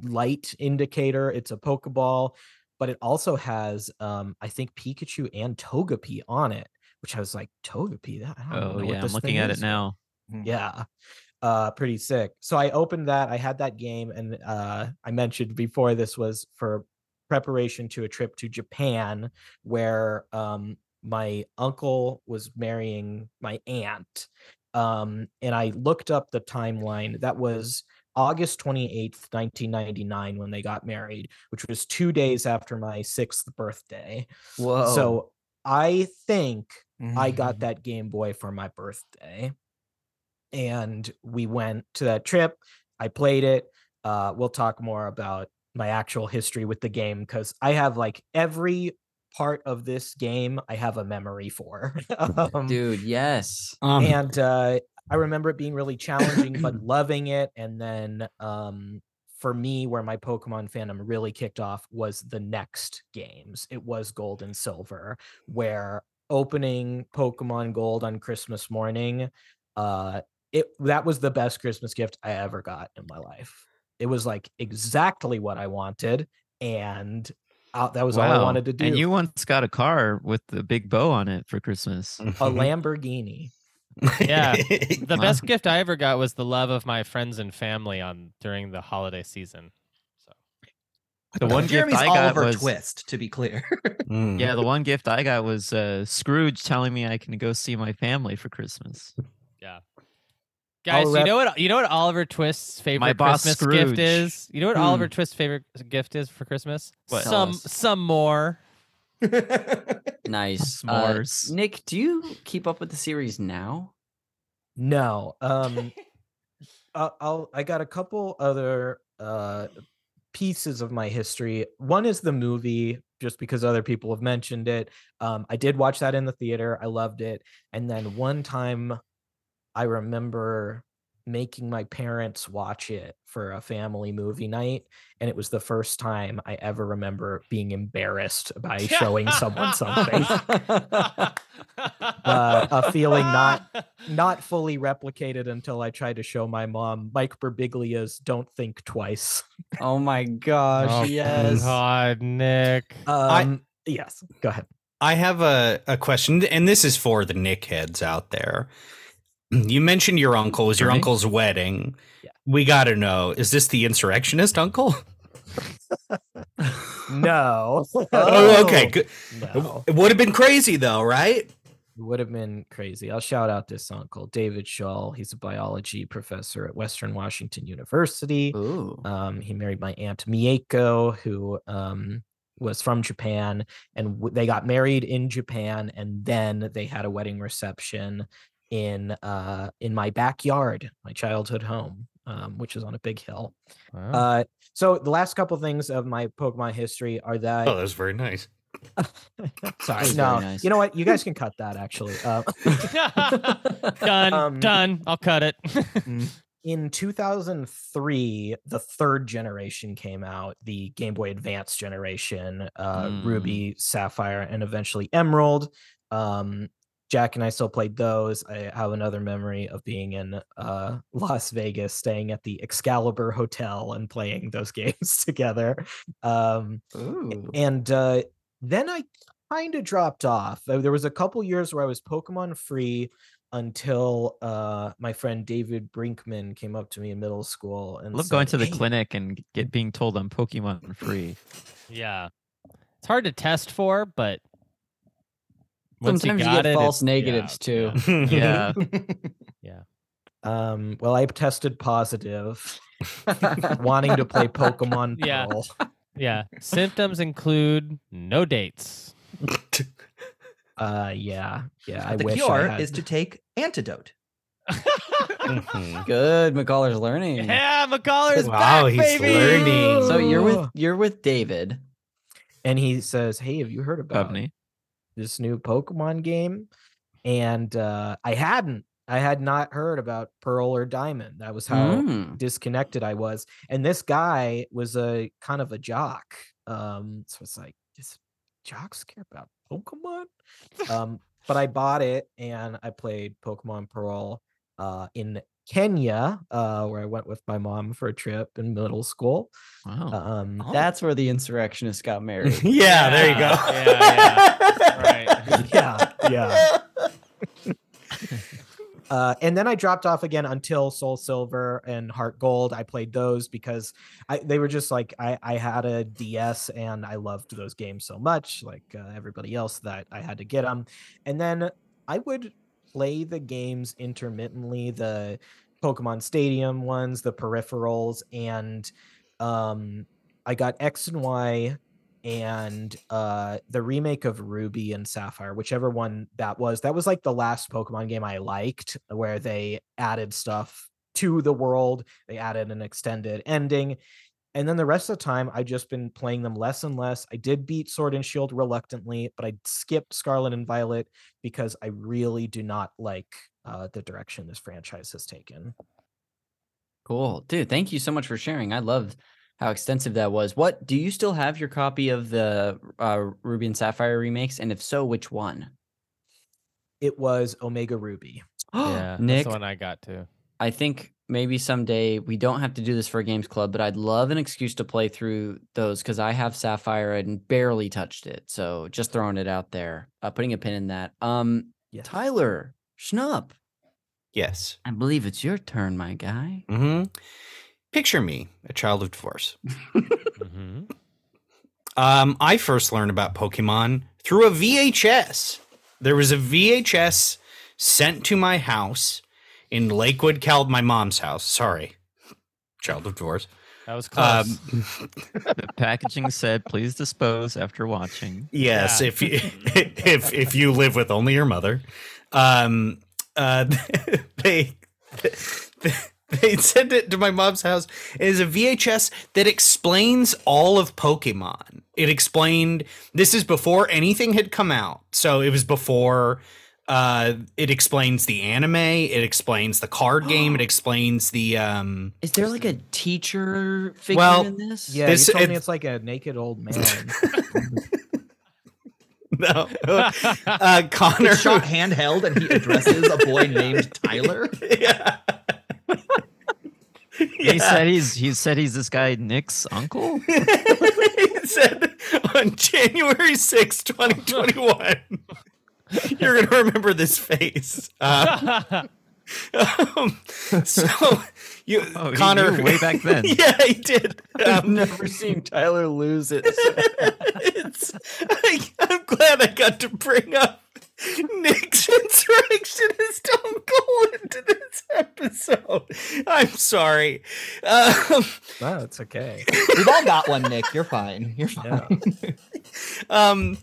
Speaker 4: light indicator, it's a Pokeball, but it also has, um, I think, Pikachu and Togepi on it, which I was like, Togepi? That, I don't
Speaker 3: Oh
Speaker 4: know what
Speaker 3: yeah, I'm looking at
Speaker 4: is."
Speaker 3: it now.
Speaker 4: Yeah. Uh pretty sick. So I opened that. I had that game and uh I mentioned before this was for preparation to a trip to Japan where um my uncle was marrying my aunt. Um and I looked up the timeline. That was August 28th, 1999 when they got married, which was 2 days after my 6th birthday.
Speaker 2: whoa.
Speaker 4: So I think I
Speaker 5: Mm-hmm.
Speaker 4: got that Game Boy for my birthday. And we went to that trip. I played it. Uh, we'll talk more about my actual history with the game because I have like every part of this game I have a memory for. um,
Speaker 2: dude, yes.
Speaker 6: Um,
Speaker 4: and uh, I remember it being really challenging, but loving it. And then um, for me, where my Pokemon fandom really kicked off was the next games. It was Gold and Silver, where opening Pokemon Gold on Christmas morning, uh, it that was the best Christmas gift I ever got in my life. It was like exactly what I wanted, and uh, that was all I wanted to do.
Speaker 3: And you once got a car with the big bow on it for Christmas.
Speaker 4: a Lamborghini.
Speaker 1: Yeah, The
Speaker 3: Wow.
Speaker 1: best gift I ever got was the love of my friends and family on during the holiday season. So
Speaker 3: The one gift
Speaker 5: Jeremy's
Speaker 3: I got
Speaker 5: Oliver
Speaker 3: was
Speaker 5: Twist, to be clear.
Speaker 6: Mm.
Speaker 3: yeah, the one gift I got was uh, Scrooge telling me I can go see my family for Christmas.
Speaker 1: Guys, you
Speaker 4: rep-
Speaker 1: know what you know what Oliver Twist's favorite
Speaker 3: boss
Speaker 1: Christmas
Speaker 3: Scrooge.
Speaker 1: gift is? You know what
Speaker 2: Hmm.
Speaker 1: Oliver Twist's favorite gift is for Christmas?
Speaker 3: What?
Speaker 1: Some some more.
Speaker 2: Nice. Uh,
Speaker 3: S'mores.
Speaker 2: Nick, do you keep up with the series now?
Speaker 4: No. Um I'll, I'll I got a couple other uh pieces of my history. One is the movie just because other people have mentioned it. Um I did watch that in the theater. I loved it. And then one time I remember making my parents watch it for a family movie night and it was the first time i ever remember being embarrassed by showing someone something uh, a feeling not not fully replicated until i tried to show my mom mike birbiglia's don't think twice
Speaker 2: oh my gosh,
Speaker 1: Oh,
Speaker 2: yes.
Speaker 1: God, Nick.
Speaker 4: um yes go ahead
Speaker 6: I have a, a question, and this is for the Nick heads out there. You mentioned your uncle was your
Speaker 3: For me?
Speaker 6: uncle's wedding.
Speaker 4: Yeah.
Speaker 6: We got to know: is this the insurrectionist uncle?
Speaker 4: no
Speaker 6: Oh, okay. Good.
Speaker 4: no
Speaker 6: It would have been crazy though, right?
Speaker 4: It would have been crazy. I'll shout out this uncle, David Shull. He's a biology professor at Western Washington University.
Speaker 2: Ooh.
Speaker 4: Um, he married my aunt Mieko, who um, was from Japan, and w- they got married in Japan, and then they had a wedding reception in uh, in my backyard, my childhood home, um, which is on a big hill.
Speaker 1: Wow.
Speaker 4: Uh, so the last couple things of my Pokemon history are that
Speaker 6: Oh, that's very nice.
Speaker 4: sorry,
Speaker 2: was
Speaker 4: no,
Speaker 2: nice.
Speaker 4: you know what? You guys can cut that actually. Uh,
Speaker 1: done.
Speaker 4: um,
Speaker 1: done. I'll cut it.
Speaker 4: in 2003 the third generation came out the game boy advance generation uh
Speaker 3: Mm.
Speaker 4: ruby sapphire and eventually emerald um jack and i still played those i have another memory of being in uh las vegas staying at the excalibur hotel and playing those games together um and uh, then I kind of dropped off. There was a couple years where I was Pokemon free until uh, my friend David Brinkman came up to me in middle school and
Speaker 3: I love going to the
Speaker 4: "Hey,
Speaker 3: clinic and get being told I'm Pokemon free.
Speaker 1: yeah. It's hard to test for, but once
Speaker 2: Sometimes you,
Speaker 1: got
Speaker 2: get
Speaker 1: it,
Speaker 2: false
Speaker 1: it- yeah,
Speaker 2: negatives too.
Speaker 1: yeah.
Speaker 3: Yeah.
Speaker 4: Um, well, I tested positive, wanting to play Pokemon
Speaker 1: Yeah.
Speaker 4: Pearl.
Speaker 1: Yeah. Symptoms include no dates.
Speaker 4: Uh, yeah, yeah. I
Speaker 5: the
Speaker 4: wish
Speaker 5: cure
Speaker 4: I had...
Speaker 5: is to take antidote.
Speaker 6: Mhm.
Speaker 2: Good, McCullough's learning.
Speaker 1: Yeah, McCullough's
Speaker 6: Wow,
Speaker 1: back,
Speaker 6: he's
Speaker 1: baby.
Speaker 6: learning.
Speaker 2: So you're with you're with David.
Speaker 4: and he says, "Hey, have you heard about
Speaker 3: Pubney.
Speaker 4: This new Pokemon game?" And uh, I hadn't. I had not heard about Pearl or Diamond. That was how
Speaker 2: Mm.
Speaker 4: disconnected I was. And this guy was a kind of a jock. Um, so it's like, does jocks care about Pokemon? um, but I bought it and I played Pokemon Pearl uh, in Kenya, uh, where I went with my mom for a trip in middle school.
Speaker 3: Wow.
Speaker 4: Um,
Speaker 2: That's where the insurrectionists got married.
Speaker 6: yeah, there you go.
Speaker 1: Yeah, Right.
Speaker 4: yeah, yeah. Uh, and then I dropped off again until Soul Silver and Heart Gold. I played those because I they were just like I I had a DS and I loved those games so much, like uh, everybody else, that I had to get them. And then I would play the games intermittently, the Pokemon Stadium ones, the peripherals, and um, I got X and Y and uh the remake of Ruby and Sapphire, whichever one that was, that was like the last Pokemon game I liked, where they added stuff to the world, they added an extended ending. And then the rest of the time, I've just been playing them less and less. I did beat Sword and Shield reluctantly, but I skipped Scarlet and Violet because I really do not like uh, the direction this franchise has taken.
Speaker 2: Cool. Dude, thank you so much for sharing. I loved how extensive that was. What do you still have your copy of the uh, Ruby and Sapphire remakes? And if so, which one?
Speaker 4: It was Omega Ruby.
Speaker 1: Yeah,
Speaker 2: Nick,
Speaker 1: that's the one I got too.
Speaker 2: I think maybe someday we don't have to do this for a games club, but I'd love an excuse to play through those because I have Sapphire and barely touched it. So just throwing it out there, uh, putting a pin in that. Um,
Speaker 4: Yes.
Speaker 2: Tyler Schnupp,
Speaker 6: Yes.
Speaker 2: I believe it's your turn, my guy.
Speaker 6: hmm Picture me, a child of divorce.
Speaker 1: hmm
Speaker 6: Um, I first learned about Pokemon through a VHS. There was a VHS sent to my house in Lakewood, Cal, my mom's house. Sorry, child of divorce.
Speaker 1: That was close.
Speaker 6: Um,
Speaker 3: the packaging said, "Please dispose after watching."
Speaker 6: yes,
Speaker 1: Yeah.
Speaker 6: if you if if you live with only your mother, um, uh, they they sent it to my mom's house. It is a VHS that explains all of Pokemon. It explained this is before anything had come out, so it was before Uh, it explains the anime. It explains the card game. It explains the um.
Speaker 2: Is there like a teacher figure
Speaker 6: Well,
Speaker 2: in this?
Speaker 4: Yeah,
Speaker 6: This-
Speaker 4: you told me it's like a naked old man.
Speaker 6: No, uh, Connor.
Speaker 5: It's shot handheld, and he addresses a boy named Tyler.
Speaker 6: yeah.
Speaker 3: He said he's he said he's this guy Nick's uncle.
Speaker 6: he said on January sixth, 2021. You're going to remember this face. Uh, um, so, you,
Speaker 3: Oh,
Speaker 6: Connor.
Speaker 3: way back then.
Speaker 6: yeah, he did.
Speaker 2: I've
Speaker 6: Um,
Speaker 2: never seen Tyler lose it.
Speaker 6: it's, I, I'm glad I got to bring up Nick's insurrection as uncle into this episode. I'm sorry. Um,
Speaker 4: no, it's okay.
Speaker 5: We've all got one, Nick. You're fine. You're
Speaker 4: Yeah.
Speaker 5: fine.
Speaker 6: um,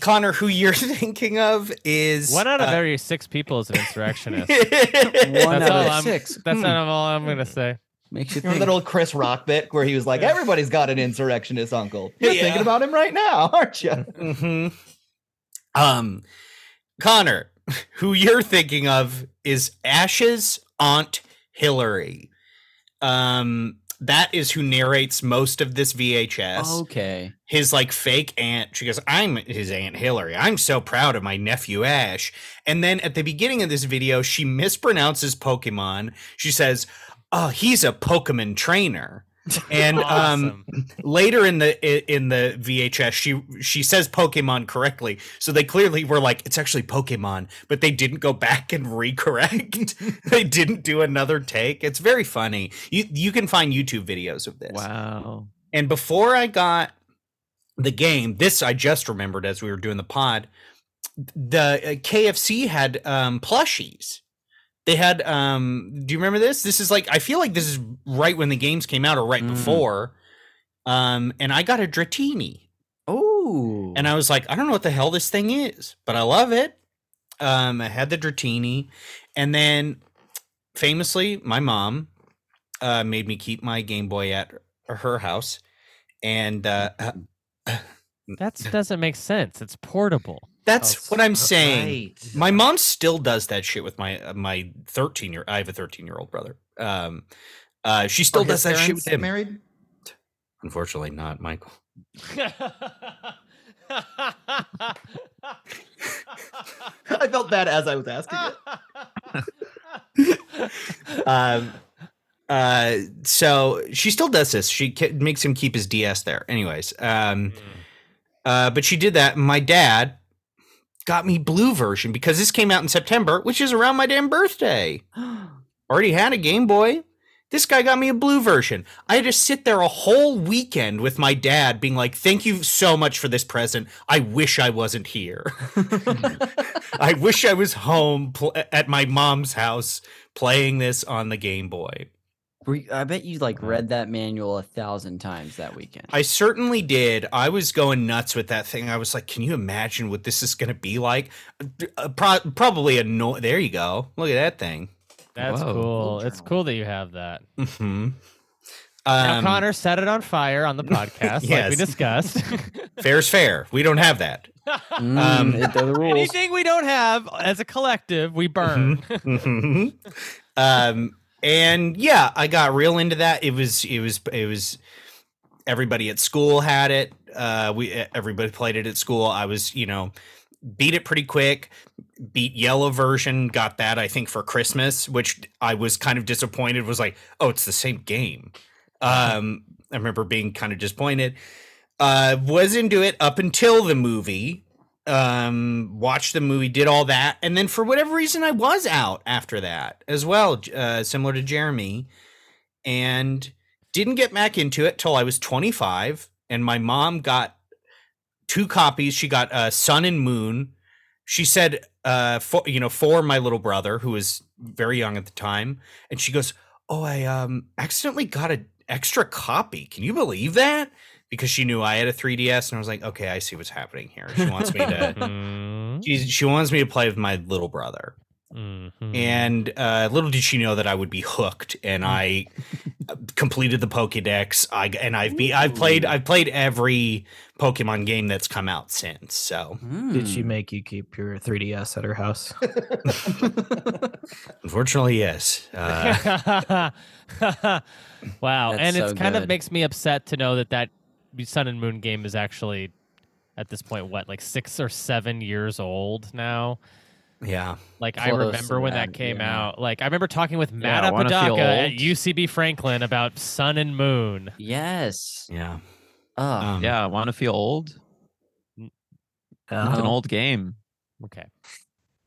Speaker 6: Connor, who you're thinking of is
Speaker 1: One out of
Speaker 6: uh,
Speaker 1: every six people is an insurrectionist.
Speaker 2: One
Speaker 1: That's
Speaker 2: out
Speaker 1: all
Speaker 2: of
Speaker 1: I'm-
Speaker 2: six.
Speaker 1: That's
Speaker 2: Hmm.
Speaker 1: not all I'm gonna say.
Speaker 2: Makes you
Speaker 5: Remember
Speaker 2: think.
Speaker 5: that old Chris Rock bit where he was like, "Everybody's got an insurrectionist uncle." You're
Speaker 6: Yeah.
Speaker 5: thinking about him right now, aren't you?
Speaker 6: Mhm. Um, Connor, who you're thinking of is Ash's aunt Hillary. Um, that is who narrates most of this VHS.
Speaker 2: Okay.
Speaker 6: His like fake aunt. She goes, "I'm his aunt Hillary. I'm so proud of my nephew Ash." And then at the beginning of this video, she mispronounces Pokemon. She says, "Oh, he's a Pokemon trainer." And um later in the in the VHS she she says Pokemon correctly. So they clearly were like it's actually Pokemon, but they didn't go back and recorrect. they didn't do another take. It's very funny. You you can find YouTube videos of this.
Speaker 3: Wow.
Speaker 6: And before I got the game, this I just remembered as we were doing the pod, the uh, KFC had um plushies. They had um do you remember this? This is like I feel like this is right when the games came out or right
Speaker 2: Mm.
Speaker 6: before. Um and I got a Dratini.
Speaker 2: Oh.
Speaker 6: And I was like, I don't know what the hell this thing is, but I love it. Um I had the Dratini and then famously my mom uh made me keep my Game Boy at her house and uh
Speaker 1: That doesn't make sense. It's portable.
Speaker 6: that's
Speaker 4: Oh,
Speaker 6: what I'm
Speaker 4: s-
Speaker 6: saying.
Speaker 5: Right.
Speaker 6: My mom still does that shit with my uh, my 13 year. I have a 13 year old brother. Um, uh, she still does that shit
Speaker 5: parents
Speaker 6: with him.
Speaker 5: Married?
Speaker 6: Unfortunately, not Michael.
Speaker 5: I felt bad as I was asking it.
Speaker 6: Um, uh, so she still does this. She ke- makes him keep his DS there. Anyways, um, uh, but she did that. My dad got me blue version because this came out in September, which is around my damn birthday. already had a Game Boy. This guy got me a blue version. I had to sit there a whole weekend with my dad being like, Thank you so much for this present. I wish I wasn't here. I wish I was home pl- at my mom's house playing this on the Game Boy.
Speaker 2: Were you- I bet you like read that manual a thousand times that weekend.
Speaker 6: I certainly did. I was going nuts with that thing. I was like, Can you imagine what this is going to be like? Uh, pro- probably a no. There you go. Look at that thing.
Speaker 1: That's
Speaker 3: Whoa.
Speaker 1: cool. It's cool that you have that.
Speaker 6: hmm
Speaker 1: Now
Speaker 6: Um,
Speaker 1: Connor set it on fire on the podcast, like we
Speaker 6: Yes.
Speaker 1: discussed.
Speaker 6: fair's fair. We don't have that.
Speaker 2: Mm,
Speaker 6: um,
Speaker 2: the rules.
Speaker 1: Anything we don't have as a collective, we burn.
Speaker 6: Mhm. um and yeah i got real into that. It was it was it was everybody at school had it. Uh we everybody played it at school. I was you know beat it pretty quick beat yellow version got that i think for christmas which i was kind of disappointed. Was like oh it's the same game. Um i remember being kind of disappointed. Uh was into it up until the movie um watched the movie did all that and then for whatever reason i was out after that as well uh similar to jeremy and didn't get back into it till i was 25 and my mom got two copies. She got uh sun and moon. She said uh for you know for my little brother who was very young at the time and she goes oh i um accidentally got an extra copy. Can you believe that because she knew I had a 3DS, and I was like, okay, I see what's happening here. She wants me to
Speaker 1: Mm.
Speaker 6: she, she wants me to play with my little brother.
Speaker 1: Mhm.
Speaker 6: and uh, little did she know that I would be hooked, and I completed the Pokédex. I and I've be I've played I've played every Pokemon game that's come out since. So
Speaker 4: Did she
Speaker 2: Hmm.
Speaker 4: make you keep your 3DS at her house?
Speaker 6: unfortunately, yes. Uh,
Speaker 1: wow,
Speaker 2: That's
Speaker 1: and
Speaker 2: so
Speaker 1: it's kind of makes me upset to know that that Sun and Moon game is actually at this point what like six or seven years old now.
Speaker 6: yeah,
Speaker 1: Like I remember when that
Speaker 2: that,
Speaker 1: came
Speaker 2: yeah.
Speaker 1: out. Like I remember talking with Matt
Speaker 3: I wanna
Speaker 1: Apodaca at. UCB Franklin about Sun and Moon.
Speaker 2: Yes.
Speaker 6: yeah.
Speaker 2: Oh,
Speaker 6: Um,
Speaker 3: Yeah, I want to feel old. It's an
Speaker 2: Oh.
Speaker 3: old game.
Speaker 1: Okay.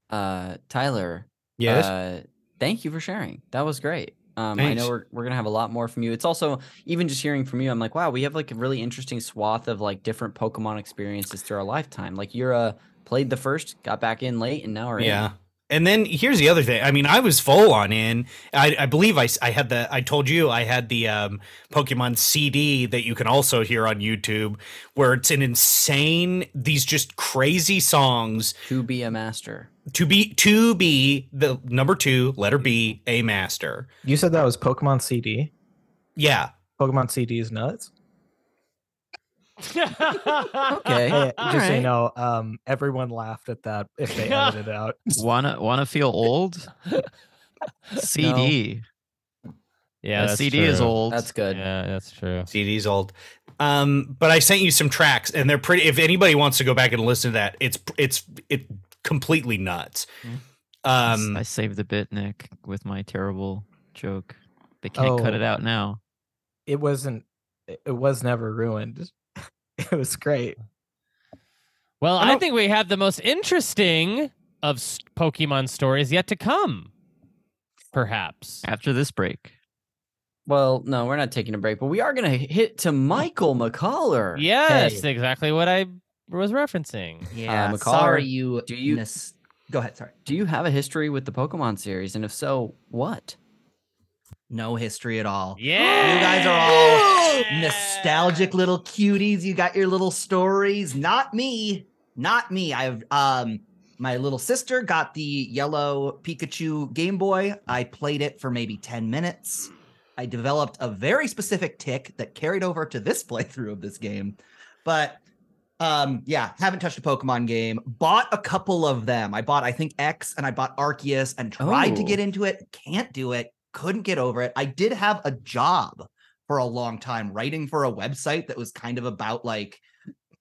Speaker 2: uh, Tyler.
Speaker 6: Yes.
Speaker 2: Uh, thank you for sharing. That was great. Um, I know we're, we're gonna have a lot more from you. It's also even just hearing from you. I'm like, wow, we have like a really interesting swath of like different Pokemon experiences through our lifetime. Like you're uh played the first, got back in late, and now are in.
Speaker 6: Yeah. And then here's the other thing. I mean, I was full on in. I, I believe I, s- I had the. I told you I had the um, Pokemon CD that you can also hear on YouTube, where it's an insane. These just crazy songs
Speaker 2: To be a master.
Speaker 6: to be to be the number two letter B a master.
Speaker 4: You said that was Pokemon CD.
Speaker 6: Yeah.
Speaker 4: Pokemon CD is nuts.
Speaker 2: Okay.
Speaker 4: Hey,
Speaker 2: all
Speaker 4: just so you know, um, everyone laughed at that if they edited it out.
Speaker 3: Wanna wanna feel old? CD.
Speaker 1: yeah,
Speaker 3: That
Speaker 1: that's
Speaker 3: CD is old.
Speaker 2: That's good.
Speaker 1: Yeah, that's true.
Speaker 6: CD's old. Um, but I sent you some tracks, and they're pretty. If anybody wants to go back and listen to that, it's it's it completely nuts. Um,
Speaker 3: I saved the bit, Nick, with my terrible joke. They can't cut it
Speaker 4: Oh.
Speaker 3: out now.
Speaker 4: It wasn't. It it was never ruined. It was great.
Speaker 1: Well,
Speaker 4: I
Speaker 1: I, think we have the most interesting of Pokemon stories yet to come. Perhaps.
Speaker 3: After this break.
Speaker 2: Well, no, we're not taking a break, but we are gonna hit to Michael McCullough.
Speaker 1: Yes,
Speaker 2: Hey,
Speaker 1: exactly what I was referencing.
Speaker 5: Uh, yeah,
Speaker 2: McCall,
Speaker 5: sorry you.
Speaker 2: do you-
Speaker 5: nes- Go ahead. Sorry.
Speaker 2: do you have a history with the Pokemon series? And if so, what?
Speaker 5: No history at all.
Speaker 1: Yeah.
Speaker 5: You guys are all nostalgic little cuties. You got your little stories. Not me. Not me. I've um my little sister got the yellow Pikachu Game Boy. I played it for maybe 10 minutes. I developed a very specific tick that carried over to this playthrough of this game. But um yeah, haven't touched a Pokemon game. Bought a couple of them. I bought I think X and I bought Arceus and tried to
Speaker 2: Oh.
Speaker 5: get into it. Can't do it. Couldn't get over it. I did have a job for a long time writing for a website that was kind of about like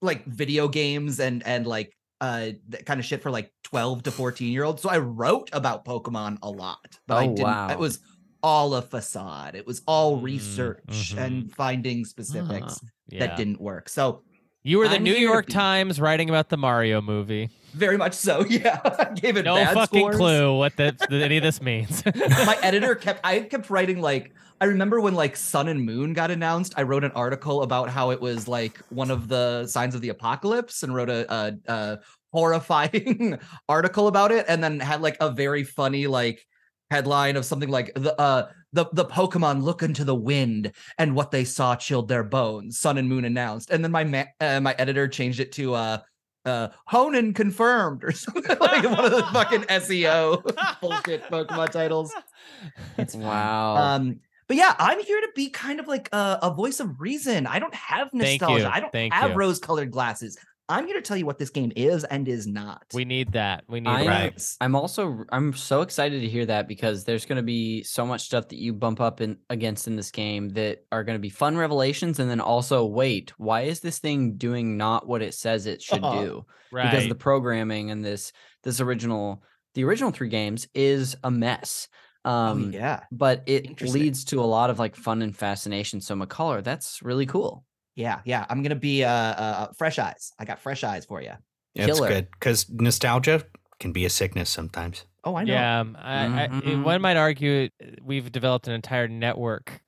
Speaker 5: like video games and and like uh that kind of shit for like 12 to 14 year olds so i wrote about pokemon a lot but i
Speaker 2: Oh,
Speaker 5: didn't
Speaker 2: wow.
Speaker 5: it was all a facade it was all
Speaker 1: Mm,
Speaker 5: research
Speaker 1: mhm.
Speaker 5: and finding specifics
Speaker 3: Uh-huh.
Speaker 1: Yeah.
Speaker 5: that didn't work so
Speaker 1: You were the
Speaker 5: I'm
Speaker 1: New York
Speaker 5: be-
Speaker 1: Times writing about the Mario movie.
Speaker 5: very much so yeah I gave it
Speaker 1: No fucking
Speaker 5: scores.
Speaker 1: clue what any of this means.
Speaker 5: my editor kept I kept writing like I remember when like Sun and Moon got announced, I wrote an article about how it was like one of the signs of the apocalypse and wrote a, a, a horrifying article about it and then had like a very funny like headline of something like the uh the the Pokemon look into the wind and what they saw chilled their bones. Sun and Moon announced, and then my ma- uh, my editor changed it to uh uh Hoenn confirmed or something like one of the fucking SEO bullshit Pokemon titles. It's.
Speaker 2: Wow.
Speaker 5: Um, but yeah, I'm here to be kind of like a, a voice of reason. I don't have
Speaker 1: Thank
Speaker 5: nostalgia.
Speaker 1: you.
Speaker 5: I don't
Speaker 1: Thank
Speaker 5: have
Speaker 1: you.
Speaker 5: rose-colored glasses. I'm here to tell you what this game is and is not.
Speaker 1: we need that. We need
Speaker 2: I-
Speaker 1: that.
Speaker 6: Right.
Speaker 2: I'm also I'm so excited to hear that because there's going to be so much stuff that you bump up in against in this game that are going to be fun revelations and then also wait, why is this thing doing not what it says it should
Speaker 5: Uh-huh.
Speaker 2: do?
Speaker 1: Right.
Speaker 2: Because the programming and this this original the original 3 games is a mess.
Speaker 5: Oh,
Speaker 2: Um
Speaker 5: yeah,
Speaker 2: but it leads to a lot of like fun and fascination. So McCullough, that's really cool.
Speaker 5: Yeah, yeah. I'm gonna be uh, uh fresh eyes. I got fresh eyes for you.
Speaker 6: It's
Speaker 2: Killer.
Speaker 6: good because nostalgia can be a sickness sometimes.
Speaker 5: Oh, I know.
Speaker 1: Yeah, um, I, I, one might argue uh, we've developed an entire network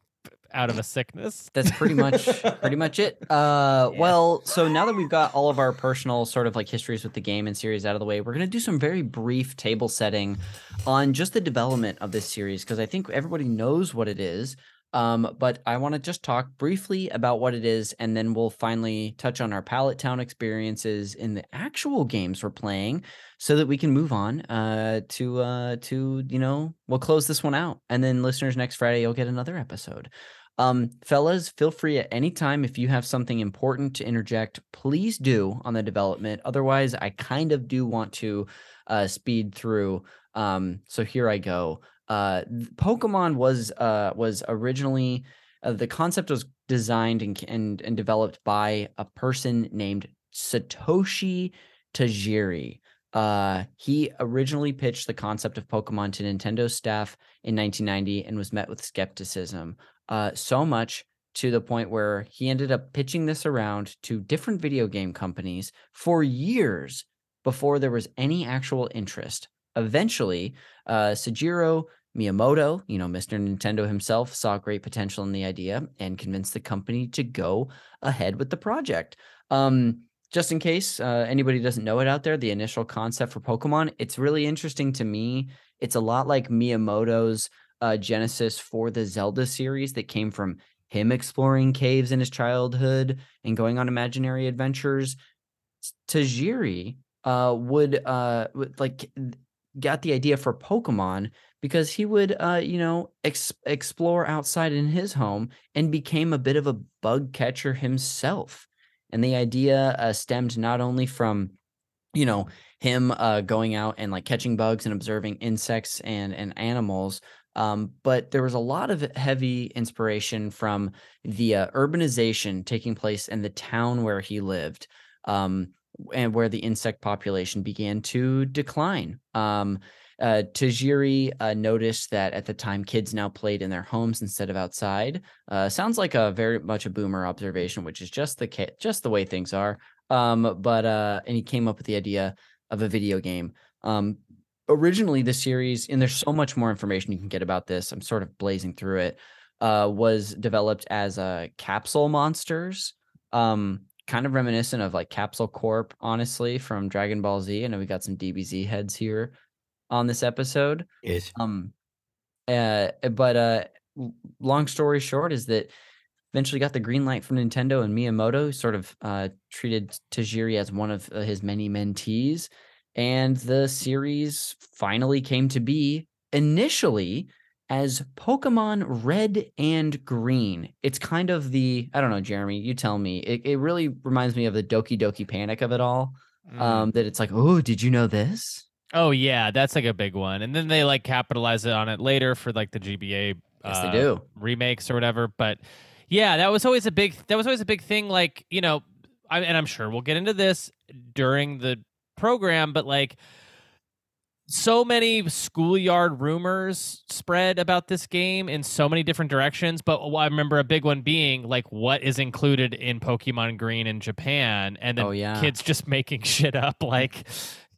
Speaker 1: out of a sickness.
Speaker 2: That's pretty much pretty much it. Uh,
Speaker 5: Yeah.
Speaker 2: well, so now that we've got all of our personal sort of like histories with the game and series out of the way, we're gonna do some very brief table setting on just the development of this series because I think everybody knows what it is, Um, but I want to just talk briefly about what it is, and then we'll finally touch on our Pallet Town experiences in the actual games we're playing, so that we can move on uh, to uh, to you know we'll close this one out, and then listeners next Friday you'll get another episode. Um, fellas, feel free at any time if you have something important to interject, please do on the development. Otherwise, I kind of do want to uh, speed through. Um, so here I go uh, Pokemon was uh, was originally uh, the concept was designed and, and and developed by a person named Satoshi Tajiri. Uh, he originally pitched the concept of Pokemon to Nintendo staff in 1990 and was met with skepticism. Uh, so much to the point where he ended up pitching this around to different video game companies for years before there was any actual interest. Eventually, uh, Shigeru Miyamoto, you know, Mr. Nintendo himself, saw great potential in the idea and convinced the company to go ahead with the project. Um, just in case uh, anybody doesn't know it out there, the initial concept for Pokemon, it's really interesting to me. It's a lot like Miyamoto's uh, genesis for the Zelda series that came from him exploring caves in his childhood and going on imaginary adventures. Tajiri uh, would uh, like got the idea for Pokemon because he would, uh, you know, ex- explore outside in his home and became a bit of a bug catcher himself. And the idea uh, stemmed not only from, you know, him uh, going out and like catching bugs and observing insects and and animals, um, but there was a lot of heavy inspiration from the uh, urbanization taking place in the town where he lived. Um, and where the insect population began to decline. Um, uh, Tajiri uh, noticed that at the time kids now played in their homes instead of outside. Uh, sounds like a very much a boomer observation, which is just the ca- just the way things are. Um, but uh, and he came up with the idea of a video game. Um, originally, the series, and there's so much more information you can get about this. I'm sort of blazing through it. Uh, was developed as a uh, capsule monsters. Um, kind of reminiscent of like Capsule Corp, honestly, from Dragon Ball Z. I know we got some DBZ heads here on this episode.
Speaker 6: Yes.
Speaker 2: Um, uh, but uh, long story short is that eventually got the green light from Nintendo and Miyamoto sort of uh, treated Tajiri as one of uh, his many mentees. And the series finally came to be initially as Pokemon Red and Green. It's kind of the I don't know, Jeremy. You tell me. It it really reminds me of the Doki Doki Panic of it all. Mm. Um, that it's like, oh, did you know this?
Speaker 1: Oh yeah, that's like a big one. And then they like capitalize it on it later for like the GBA.
Speaker 2: Yes, uh, they do
Speaker 1: remakes or whatever. But yeah, that was always a big. That was always a big thing. Like you know, I, and I'm sure we'll get into this during the program, but like so many schoolyard rumors spread about this game in so many different directions. But I remember a big one being like what is included in Pokemon Green in Japan, and then
Speaker 2: oh, yeah.
Speaker 1: kids just making shit up, like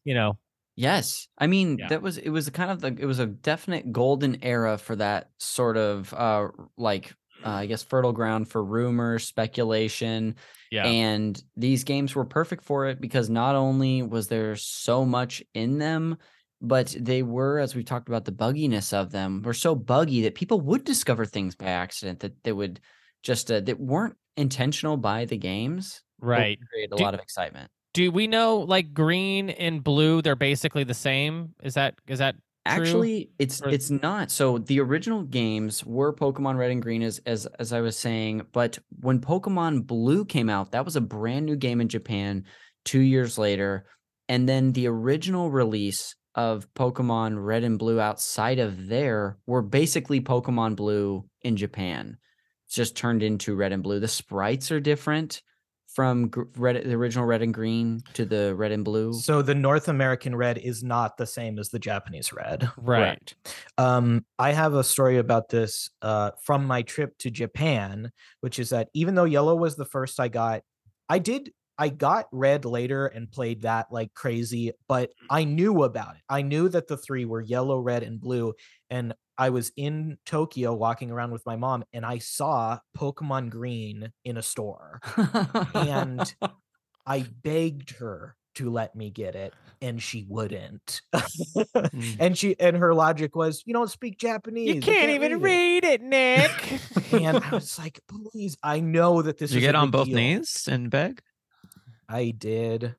Speaker 1: you know.
Speaker 2: Yes, I mean yeah. that was it was kind of the it was a definite golden era for that sort of uh like uh, I guess fertile ground for rumor, speculation.
Speaker 1: Yeah.
Speaker 2: And these games were perfect for it because not only was there so much in them, but they were, as we talked about, the bugginess of them were so buggy that people would discover things by accident that they would just uh, that weren't intentional by the games.
Speaker 1: Right.
Speaker 2: Create a do, lot of excitement.
Speaker 1: Do we know like green and blue? They're basically the same. Is that is that
Speaker 2: True? Actually, it's or... it's not. So the original games were Pokemon Red and Green, as as as I was saying. But when Pokemon Blue came out, that was a brand new game in Japan. Two years later, and then the original release of Pokemon Red and Blue outside of there were basically Pokemon Blue in Japan. It's just turned into Red and Blue. The sprites are different from red, the original Red and Green to the Red and Blue.
Speaker 4: So the North American Red is not the same as the Japanese Red.
Speaker 1: Right.
Speaker 4: Um, I have a story about this uh, from my trip to Japan, which is that even though Yellow was the first I got, I did I got red later and played that like crazy, but I knew about it. I knew that the three were yellow, red, and blue. And I was in Tokyo walking around with my mom and I saw Pokemon Green in a store. and I begged her to let me get it and she wouldn't
Speaker 3: Mm.
Speaker 4: and she and her logic was you don't speak japanese
Speaker 1: You
Speaker 4: I
Speaker 1: can't even
Speaker 4: read
Speaker 1: read it, Nick.
Speaker 4: and i was like please i know that this
Speaker 3: Did you
Speaker 4: is a
Speaker 3: get on both
Speaker 4: deal."
Speaker 3: knees and beg?
Speaker 4: i did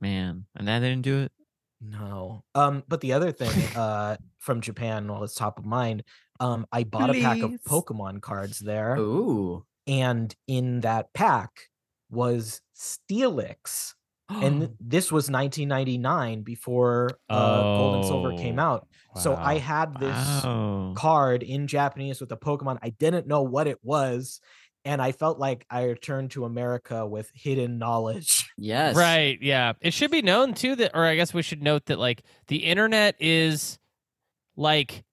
Speaker 3: Man, and that didn't do it.
Speaker 4: No. Um but the other thing uh from japan while it's top of mind um i bought a pack of pokemon cards there
Speaker 2: Ooh.
Speaker 4: and in that pack was steelix and this was 1999 before uh, gold and silver came
Speaker 1: Oh,
Speaker 4: out. So i had this
Speaker 3: Wow.
Speaker 4: card in japanese with a pokemon. I didn't know what it was and i felt like i returned to america with hidden knowledge
Speaker 2: yes.
Speaker 1: Right. Yeah. It should be known too that, or I guess we should note that like the internet is like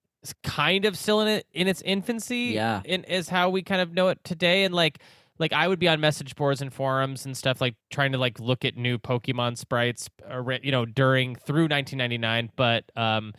Speaker 1: kind of still in it in its infancy.
Speaker 2: Yeah.
Speaker 1: In is how we kind of know it today. And like, like I would be on message boards and forums and stuff like trying to like look at new Pokemon sprites, ar- you know, during through 1999. But um,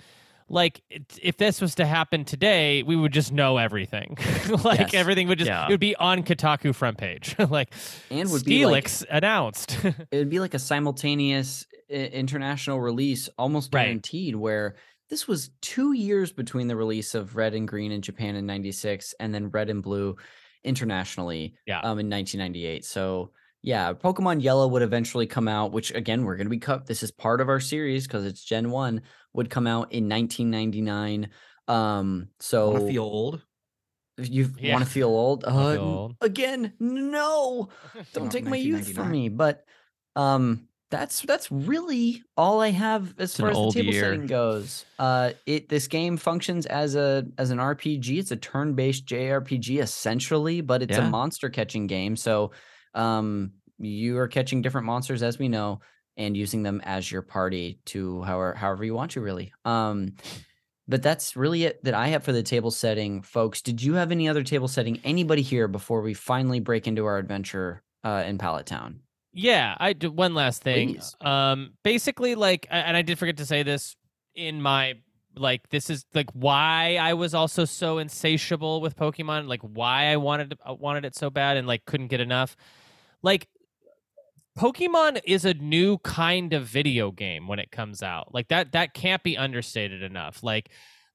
Speaker 1: like if this was to happen today, we would just know everything. like
Speaker 2: Yes.
Speaker 1: everything would just
Speaker 3: Yeah.
Speaker 1: it would be on Kotaku front page. like
Speaker 2: And would be like
Speaker 1: announced.
Speaker 2: it would be like a simultaneous international release almost
Speaker 1: Right.
Speaker 2: guaranteed where this was two years between the release of red and green in japan in 96 and then red and blue internationally
Speaker 1: Yeah.
Speaker 2: um in 1998 so yeah pokemon yellow would eventually come out which again we're going to be cut this is part of our series because it's gen 1 would come out in 1999 um so
Speaker 5: Want feel old?
Speaker 2: you
Speaker 1: Yeah.
Speaker 2: want to feel old uh,
Speaker 1: feel old.
Speaker 2: again no don't take my youth from me but um that's that's really all i have as
Speaker 3: It's
Speaker 2: far as the table
Speaker 3: year.
Speaker 2: setting goes uh it this game functions as a as an rpg it's a turn-based jrpg essentially but it's
Speaker 3: Yeah.
Speaker 2: a monster catching game so um you are catching different monsters as we know and using them as your party to however however you want to really um but that's really it that I have for the table setting, folks. Did you have any other table setting? Anybody here before we finally break into our adventure uh, in Pallet Town?
Speaker 1: Yeah, I do one last thing.
Speaker 2: Please.
Speaker 1: Um, basically, like, and I did forget to say this in my like, this is like why I was also so insatiable with Pokemon, like why I wanted to- uh, wanted it so bad and like couldn't get enough. Like, Pokemon is a new kind of video game when it comes out. Like that that can't be understated enough. Like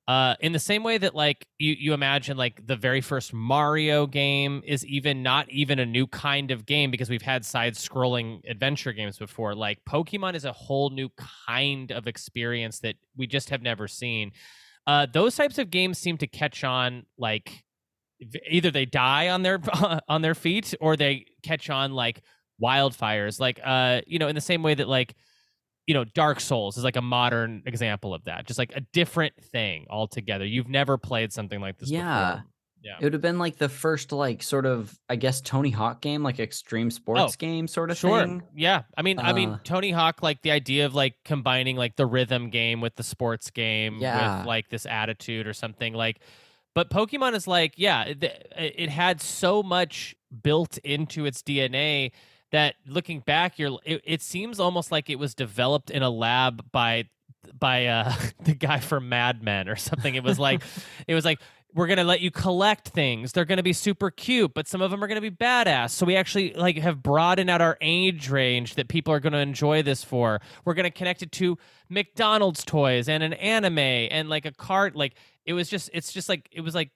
Speaker 1: uh in the same way that like you you imagine like the very first Mario game is even not even a new kind of game because we've had side scrolling adventure games before. Like Pokemon is a whole new kind of experience that we just have never seen. Uh those types of games seem to catch on like either they die on their on their feet or they catch on like wildfires. Like uh you know in the same way that like you know dark souls is like a modern example of that just like a different thing altogether. You've never played something like this
Speaker 2: Yeah.
Speaker 1: before. Yeah.
Speaker 2: It would have been like the first, like, sort of, I guess, Tony Hawk game, like extreme sports
Speaker 1: Oh,
Speaker 2: game sort of
Speaker 1: sure.
Speaker 2: thing.
Speaker 1: yeah. I mean i mean
Speaker 2: Uh,
Speaker 1: tony hawk like the idea of like combining like the rhythm game with the sports game
Speaker 2: Yeah.
Speaker 1: with like this attitude or something like but pokemon is like yeah it, it had so much built into its dna that looking back you're it, it seems almost like it was developed in a lab by by uh the guy from mad men or something. It was like it was like we're gonna let you collect things. They're gonna be super cute but some of them are gonna be badass. So we actually like have broadened out our age range that people are gonna enjoy this for. We're gonna connect it to mcdonald's toys and an anime and like a cart like it was just it's just like it was like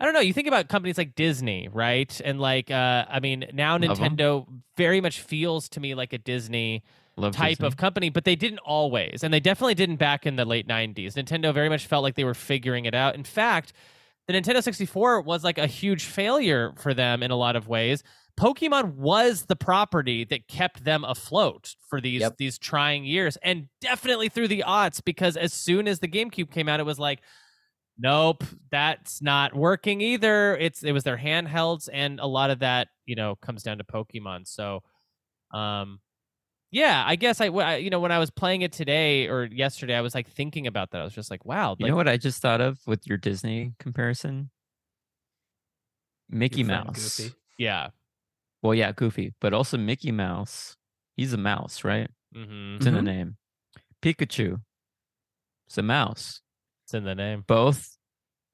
Speaker 1: I don't know. You think about companies like Disney, right? And like, uh, I mean, now
Speaker 3: Love.
Speaker 1: Nintendo very much feels to me like a Disney
Speaker 3: Love
Speaker 1: type
Speaker 3: Disney.
Speaker 1: of company, but they didn't always, and they definitely didn't back in the late '90s. Nintendo very much felt like they were figuring it out. In fact, the Nintendo 64 was like a huge failure for them in a lot of ways. Pokemon was the property that kept them afloat for these
Speaker 2: Yep.
Speaker 1: these trying years, and definitely through the aughts. Because as soon as the GameCube came out, it was like, nope, that's not working either. It's it was their handhelds, and a lot of that, you know, comes down to Pokemon. So, um, yeah, I guess I, I- you know, when I was playing it today or yesterday, I was like thinking about that. I was just like, wow,
Speaker 3: You know what I just thought of with your Disney comparison? Mickey
Speaker 4: Your friend
Speaker 3: Mouse.
Speaker 4: Goofy.
Speaker 1: yeah,
Speaker 3: Well, yeah, Goofy, but also Mickey Mouse. He's a mouse, right?
Speaker 1: Mm-hmm.
Speaker 3: It's in the
Speaker 2: Mhm.
Speaker 3: name. Pikachu. It's a mouse.
Speaker 1: It's in the name.
Speaker 3: Both.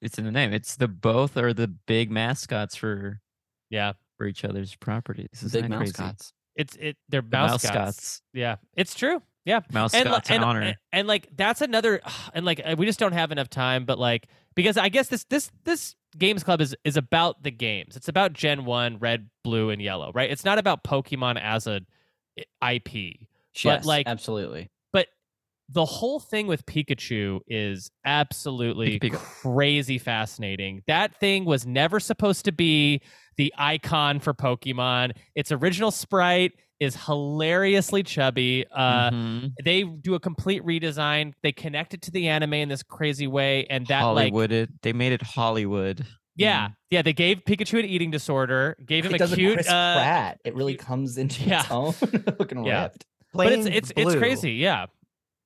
Speaker 3: It's in the name. It's the both are the big mascots for
Speaker 1: Yeah,
Speaker 3: for each other's properties. Isn't
Speaker 2: Big
Speaker 3: that crazy?
Speaker 2: mascots.
Speaker 1: It's it. They're
Speaker 3: The
Speaker 1: mascots.
Speaker 3: mascots.
Speaker 1: Yeah, it's true. Yeah,
Speaker 3: Mascots
Speaker 1: and, li- and,
Speaker 3: honor.
Speaker 1: and, and, like that's another and like uh, we just don't have enough time but like because i guess this this this games club is is about the games it's about gen 1 red blue and yellow right it's not about pokemon as a ip But,
Speaker 2: Yes,
Speaker 1: like-
Speaker 2: absolutely.
Speaker 1: But the whole thing with pikachu is absolutely
Speaker 3: Pika Pika.
Speaker 1: crazy fascinating that thing was never supposed to be the icon for pokemon its original sprite is hilariously chubby uh
Speaker 3: Mhm.
Speaker 1: they do a complete redesign. They connect it to the anime in this crazy way, and that like
Speaker 3: Hollywooded. they made it Hollywood.
Speaker 1: yeah, yeah. They gave Pikachu an eating disorder, gave him
Speaker 5: it
Speaker 1: a
Speaker 5: does
Speaker 1: cute.
Speaker 5: a Chris
Speaker 1: uh,
Speaker 5: Pratt. It really
Speaker 1: cute-
Speaker 5: comes into
Speaker 1: Yeah.
Speaker 5: its own, looking
Speaker 1: Yeah.
Speaker 5: ripped.
Speaker 1: but it's
Speaker 4: Plain
Speaker 1: it's it's crazy. Yeah,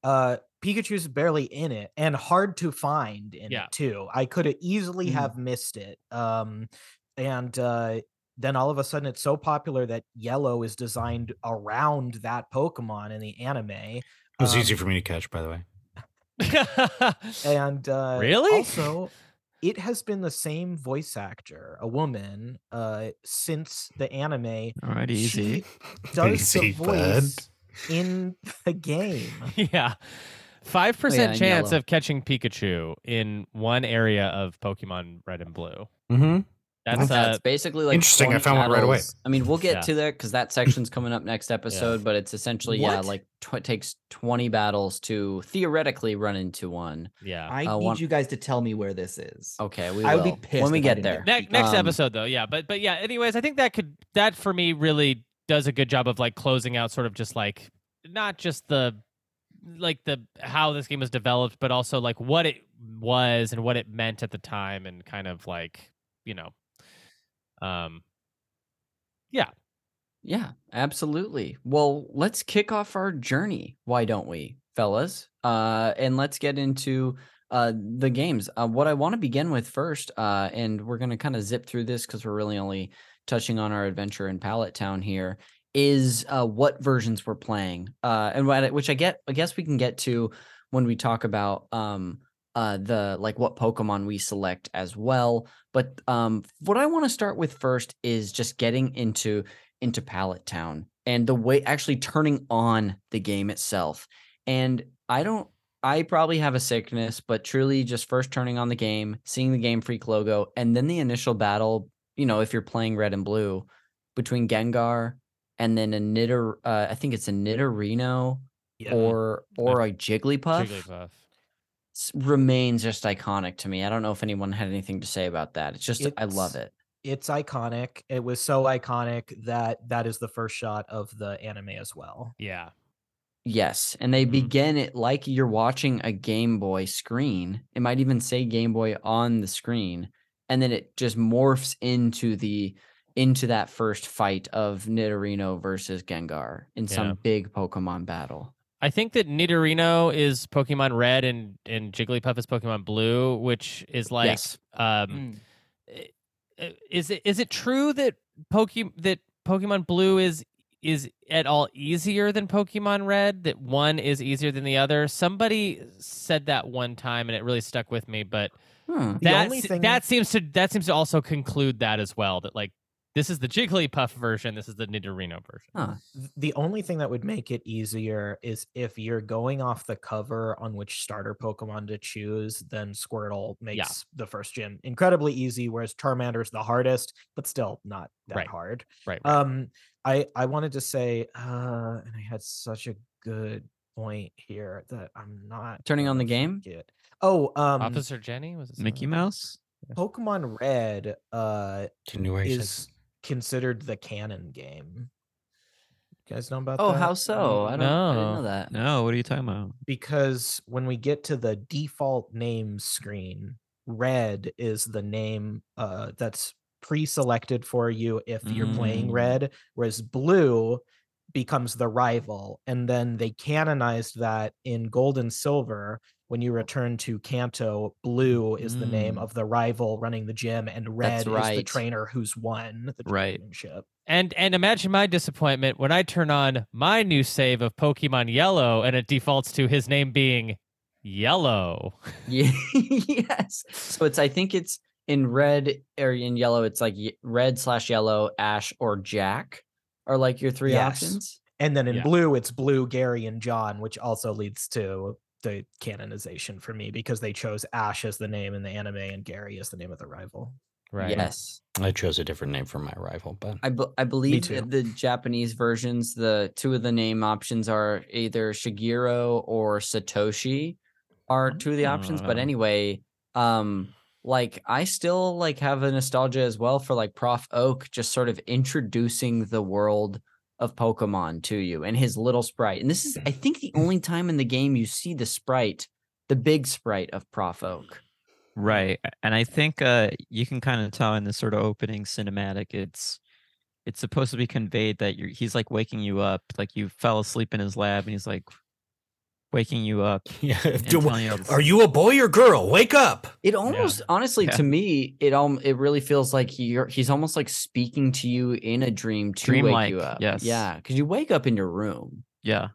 Speaker 4: Uh, Pikachu's barely in it and hard to find in
Speaker 1: Yeah.
Speaker 4: it too. I could have easily
Speaker 5: Mhm.
Speaker 4: have missed it. Um, and uh, then all of a sudden it's so popular that Yellow is designed around that Pokemon in the anime.
Speaker 6: It was
Speaker 4: Um,
Speaker 6: easy for me to catch, by the way.
Speaker 4: and uh,
Speaker 1: Really?
Speaker 4: also it has been the same voice actor a woman uh since the anime
Speaker 3: All right, easy.
Speaker 4: She does
Speaker 6: Easy,
Speaker 4: the
Speaker 6: bud.
Speaker 4: Voice in the game
Speaker 1: yeah. Five
Speaker 2: yeah,
Speaker 1: percent
Speaker 2: and
Speaker 1: chance
Speaker 2: yellow.
Speaker 1: of catching Pikachu in one area of Pokemon Red and Blue.
Speaker 6: Mm-hmm.
Speaker 1: That's
Speaker 2: Yeah,
Speaker 1: uh,
Speaker 2: it's basically like
Speaker 6: Interesting, I
Speaker 2: 20
Speaker 6: found one right away.
Speaker 2: I mean, we'll get
Speaker 1: Yeah.
Speaker 2: to that because that section's coming up next episode. But it's essentially yeah, like tw- it takes twenty battles to theoretically run into one.
Speaker 1: yeah.
Speaker 5: I
Speaker 2: Uh,
Speaker 5: need
Speaker 2: one-
Speaker 5: you guys to tell me where this is.
Speaker 2: Okay, we
Speaker 5: I would be pissed
Speaker 2: when we get there.
Speaker 1: Ne- next
Speaker 2: Um,
Speaker 1: episode though, yeah. But but yeah. Anyways, I think that could that for me really does a good job of like closing out sort of just like not just the like the how this game was developed, but also like what it was and what it meant at the time, and kind of like you know, um,
Speaker 2: Yeah, yeah absolutely. Well, let's kick off our journey. Why don't we, fellas? Uh, and let's get into uh, the games. Uh, what I want to begin with first, uh, and we're going to kind of zip through this because we're really only touching on our adventure in Pallet Town here, is uh, what versions we're playing. Uh, and what, which I get, I guess we can get to when we talk about um, uh, the like what Pokemon we select as well. But um, what I want to start with first is just getting into into Pallet Town and the way actually turning on the game itself. And I don't I probably have a sickness, but truly just first turning on the game, seeing the Game Freak logo, and then the initial battle, you know, if you're playing red and blue between Gengar and then a Nitter uh, I think it's a Nidorino
Speaker 4: Yeah.
Speaker 2: or or a Jigglypuff,
Speaker 1: Jigglypuff.
Speaker 2: remains just iconic to me. I don't know if anyone had anything to say about that. It's just I love it.
Speaker 4: it's iconic it was so iconic that that is the first shot of the anime as well
Speaker 1: Yeah.
Speaker 2: Yes, and they
Speaker 1: Mhm.
Speaker 2: begin it like you're watching a Game Boy screen. It might even say Game Boy on the screen, and then it just morphs into the into that first fight of Nidorino versus Gengar in
Speaker 1: Yeah.
Speaker 2: some big Pokemon battle.
Speaker 1: I think that Nidorino is Pokemon Red and and Jigglypuff is Pokemon Blue, which is like
Speaker 2: yes,
Speaker 1: um
Speaker 5: Mm.
Speaker 1: i- i- is it is it true that Poke that Pokemon Blue is is at all easier than Pokemon Red? That one is easier than the other? Somebody said that one time, and it really stuck with me. But
Speaker 2: Hmm.
Speaker 4: The
Speaker 1: that
Speaker 4: only thing-
Speaker 1: that seems to that seems to also conclude that as well. That like this is the Jigglypuff version, this is the Nidorino version.
Speaker 2: Huh.
Speaker 4: The only thing that would make it easier is if you're going off the cover on which starter Pokemon to choose, then Squirtle makes the first gym incredibly easy, whereas Charmander is the hardest, but still not that
Speaker 1: Right.
Speaker 4: hard.
Speaker 1: Right. right.
Speaker 4: Um, I I wanted to say, uh, and I had such a good point here that I'm not
Speaker 2: Turning on the game?
Speaker 4: forget. Oh, um,
Speaker 1: Officer Jenny was it
Speaker 3: Mickey? Mouse.
Speaker 4: Pokemon Red, uh,
Speaker 6: Continuation.
Speaker 4: is considered the canon game. You guys know about that?
Speaker 2: Oh,
Speaker 4: that?
Speaker 2: how so? I don't. I didn't know that.
Speaker 3: No, what are you talking about?
Speaker 4: because when we get to the default name screen, red is the name uh, that's pre-selected for you if you're playing
Speaker 3: Mm.
Speaker 4: red, whereas blue becomes the rival. And then they canonized that in gold and silver. When you return to Kanto, blue is the name
Speaker 3: Mm.
Speaker 4: of the rival running the gym, and red is the trainer who's won the
Speaker 3: Right.
Speaker 4: championship.
Speaker 1: And and imagine my disappointment when I turn on my new save of Pokemon Yellow and it defaults to his name being Yellow.
Speaker 2: Yeah. yes. So it's. I think it's in red or in yellow. It's like red slash yellow, ash or Jack. are like your three
Speaker 4: Yes.
Speaker 2: options.
Speaker 4: And then in
Speaker 1: Yeah.
Speaker 4: blue, it's Blue, Gary, and John, which also leads to the canonization for me because they chose Ash as the name in the anime and Gary as the name of the rival.
Speaker 1: Right.
Speaker 2: Yes.
Speaker 6: I chose a different name for my rival, but
Speaker 2: I, be- I believe that the Japanese versions, the two of the name options are either Shigeru or Satoshi are two of the options. But
Speaker 3: Ah.
Speaker 2: anyway, um, like I still like have a nostalgia as well for like Prof Oak just sort of introducing the world of Pokemon to you and his little sprite. And this is I think the only time in the game you see the sprite, the big sprite of Prof Oak.
Speaker 3: Right. And I think uh you can kind of tell in the sort of opening cinematic it's it's supposed to be conveyed that you're he's like waking you up, like you fell asleep in his lab and he's like waking you up
Speaker 6: yeah.
Speaker 3: and
Speaker 6: Do-
Speaker 3: telling you
Speaker 6: are you a boy or girl? Wake up!
Speaker 2: It almost, honestly,
Speaker 3: Yeah.
Speaker 2: to me, it um, it really feels like you're he's almost like speaking to you in a dream to wake
Speaker 3: Dreamlike,
Speaker 2: you up.
Speaker 3: yes.
Speaker 2: yeah, because you wake up in your room.
Speaker 3: Yeah.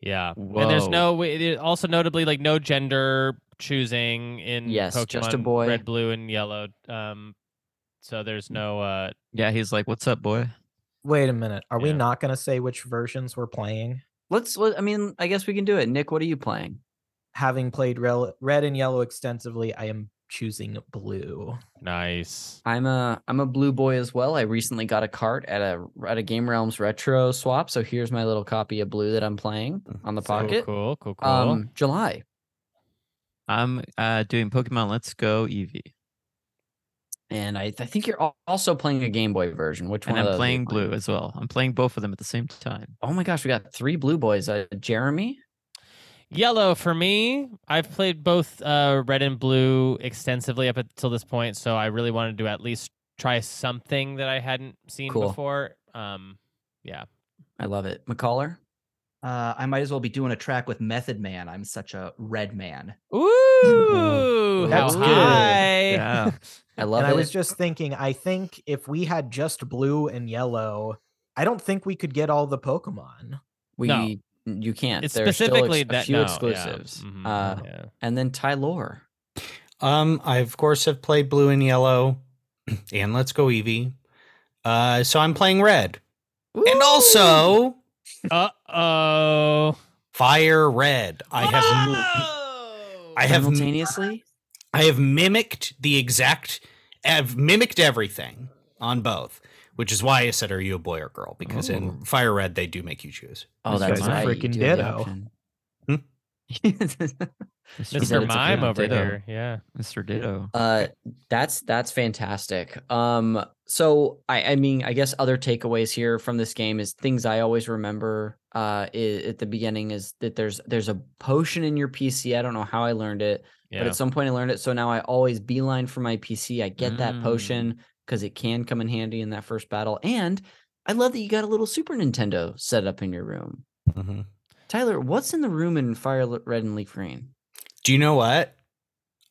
Speaker 1: Yeah. And there's no it- it- also notably like no gender choosing in
Speaker 2: Yes,
Speaker 1: Pokemon
Speaker 2: just a boy.
Speaker 1: red, blue, and yellow. Um so there's no uh
Speaker 3: Yeah, he's like, What's up, boy?
Speaker 4: Wait a minute. Are we not going to say which versions we're playing?
Speaker 2: Let's. Let, I mean, I guess we can do it. Nick, what are you playing?
Speaker 4: Having played rel- red and yellow extensively, I am choosing blue.
Speaker 1: nice.
Speaker 2: I'm a I'm a blue boy as well. I recently got a cart at a at a Game Realms retro swap. So here's my little copy of blue that I'm playing on the
Speaker 1: So
Speaker 2: pocket.
Speaker 1: cool, cool, cool.
Speaker 2: Um, July.
Speaker 3: I'm uh doing Pokemon Let's Go Eevee.
Speaker 2: And I, I think you're also playing a Game Boy version. Which
Speaker 3: And
Speaker 2: one? of
Speaker 3: I'm
Speaker 2: those are you
Speaker 3: playing blue as well. I'm playing both of them at the same time.
Speaker 2: Oh my gosh, we got three blue boys. Uh, Jeremy.
Speaker 1: Yellow for me. I've played both uh, red and blue extensively up until this point, so I really wanted to at least try something that I hadn't seen
Speaker 2: Cool.
Speaker 1: before. Um, yeah.
Speaker 2: I love it. McCullough.
Speaker 5: Uh, I might as well be doing a track with Method Man. I'm such a red man.
Speaker 1: Ooh, how
Speaker 4: That's good.
Speaker 1: high!
Speaker 3: Yeah.
Speaker 2: I love
Speaker 4: and
Speaker 2: it.
Speaker 4: I was just thinking, I think if we had just blue and yellow, I don't think we could get all the Pokemon.
Speaker 2: we
Speaker 1: No.
Speaker 2: you can't.
Speaker 1: It's
Speaker 2: There's still
Speaker 1: specifically
Speaker 2: ex- a few
Speaker 1: no, yeah.
Speaker 2: exclusives.
Speaker 1: Mhm,
Speaker 2: Uh,
Speaker 1: yeah.
Speaker 2: and then Tyler.
Speaker 6: Um, I of course have played blue and yellow, and let's go Eevee. Uh, so I'm playing red, and also
Speaker 1: Uh oh.
Speaker 6: fire red. I have I have
Speaker 2: simultaneously.
Speaker 6: I have mimicked the exact. I've mimicked everything on both, which is why I said, "Are you a boy or girl?" Because in fire red they do make you choose.
Speaker 2: Oh,
Speaker 4: This
Speaker 2: that's
Speaker 4: guy's a freaking
Speaker 2: do
Speaker 4: ditto.
Speaker 2: option.
Speaker 6: Hmm?
Speaker 2: He said
Speaker 1: Mr. Mime over
Speaker 3: ditto.
Speaker 1: here. Yeah.
Speaker 3: Mr. Ditto.
Speaker 2: Uh, that's that's fantastic. Um, so I I mean I guess other takeaways here from this game is things I always remember. Uh, i- at the beginning is that there's there's a potion in your PC. I don't know how I learned it,
Speaker 1: Yeah.
Speaker 2: but at some point I learned it. So now I always beeline for my PC. I get that
Speaker 3: Mm.
Speaker 2: potion because it can come in handy in that first battle. And I love that you got a little Super Nintendo set up in your room.
Speaker 6: Mhm.
Speaker 2: Tyler, what's in the room in Fire Red and Leaf Green?
Speaker 6: Do you know what?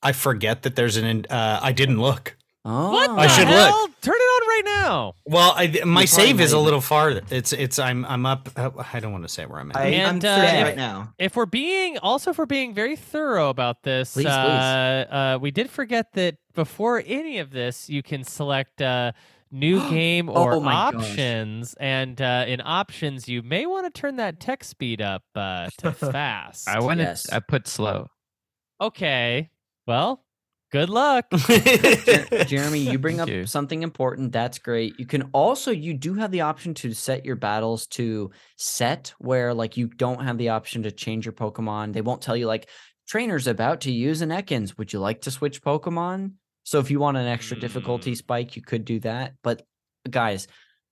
Speaker 6: I forget that there's an. Uh, I didn't look.
Speaker 2: Oh,
Speaker 1: what
Speaker 6: I
Speaker 1: the
Speaker 6: should look.
Speaker 1: hell? Turn it on right now.
Speaker 6: Well, I, my
Speaker 2: probably
Speaker 6: save is a little farther. It's it's I'm I'm up. uh, I don't want to say where I'm at.
Speaker 4: I-
Speaker 5: I'm
Speaker 1: And, uh,
Speaker 5: searching
Speaker 1: if-
Speaker 5: right now.
Speaker 1: If we're being also if we're being very thorough about this,
Speaker 2: Please, please.
Speaker 1: uh, uh, we did forget that before any of this, you can select uh, new game or
Speaker 2: Oh my gosh.
Speaker 1: options, and uh, in options, you may want to turn that text speed up uh, to fast.
Speaker 3: I went.
Speaker 2: Yes.
Speaker 3: I put slow.
Speaker 1: okay, well, good luck.
Speaker 2: Jer- Jeremy, you bring up
Speaker 3: you.
Speaker 2: something important. That's great. You can also you do have the option to set your battles to set where like you don't have the option to change your Pokemon. They won't tell you like trainer's about to use an Ekans. Would you like to switch Pokemon? So if you want an extra difficulty
Speaker 1: Mm.
Speaker 2: spike, you could do that. But guys,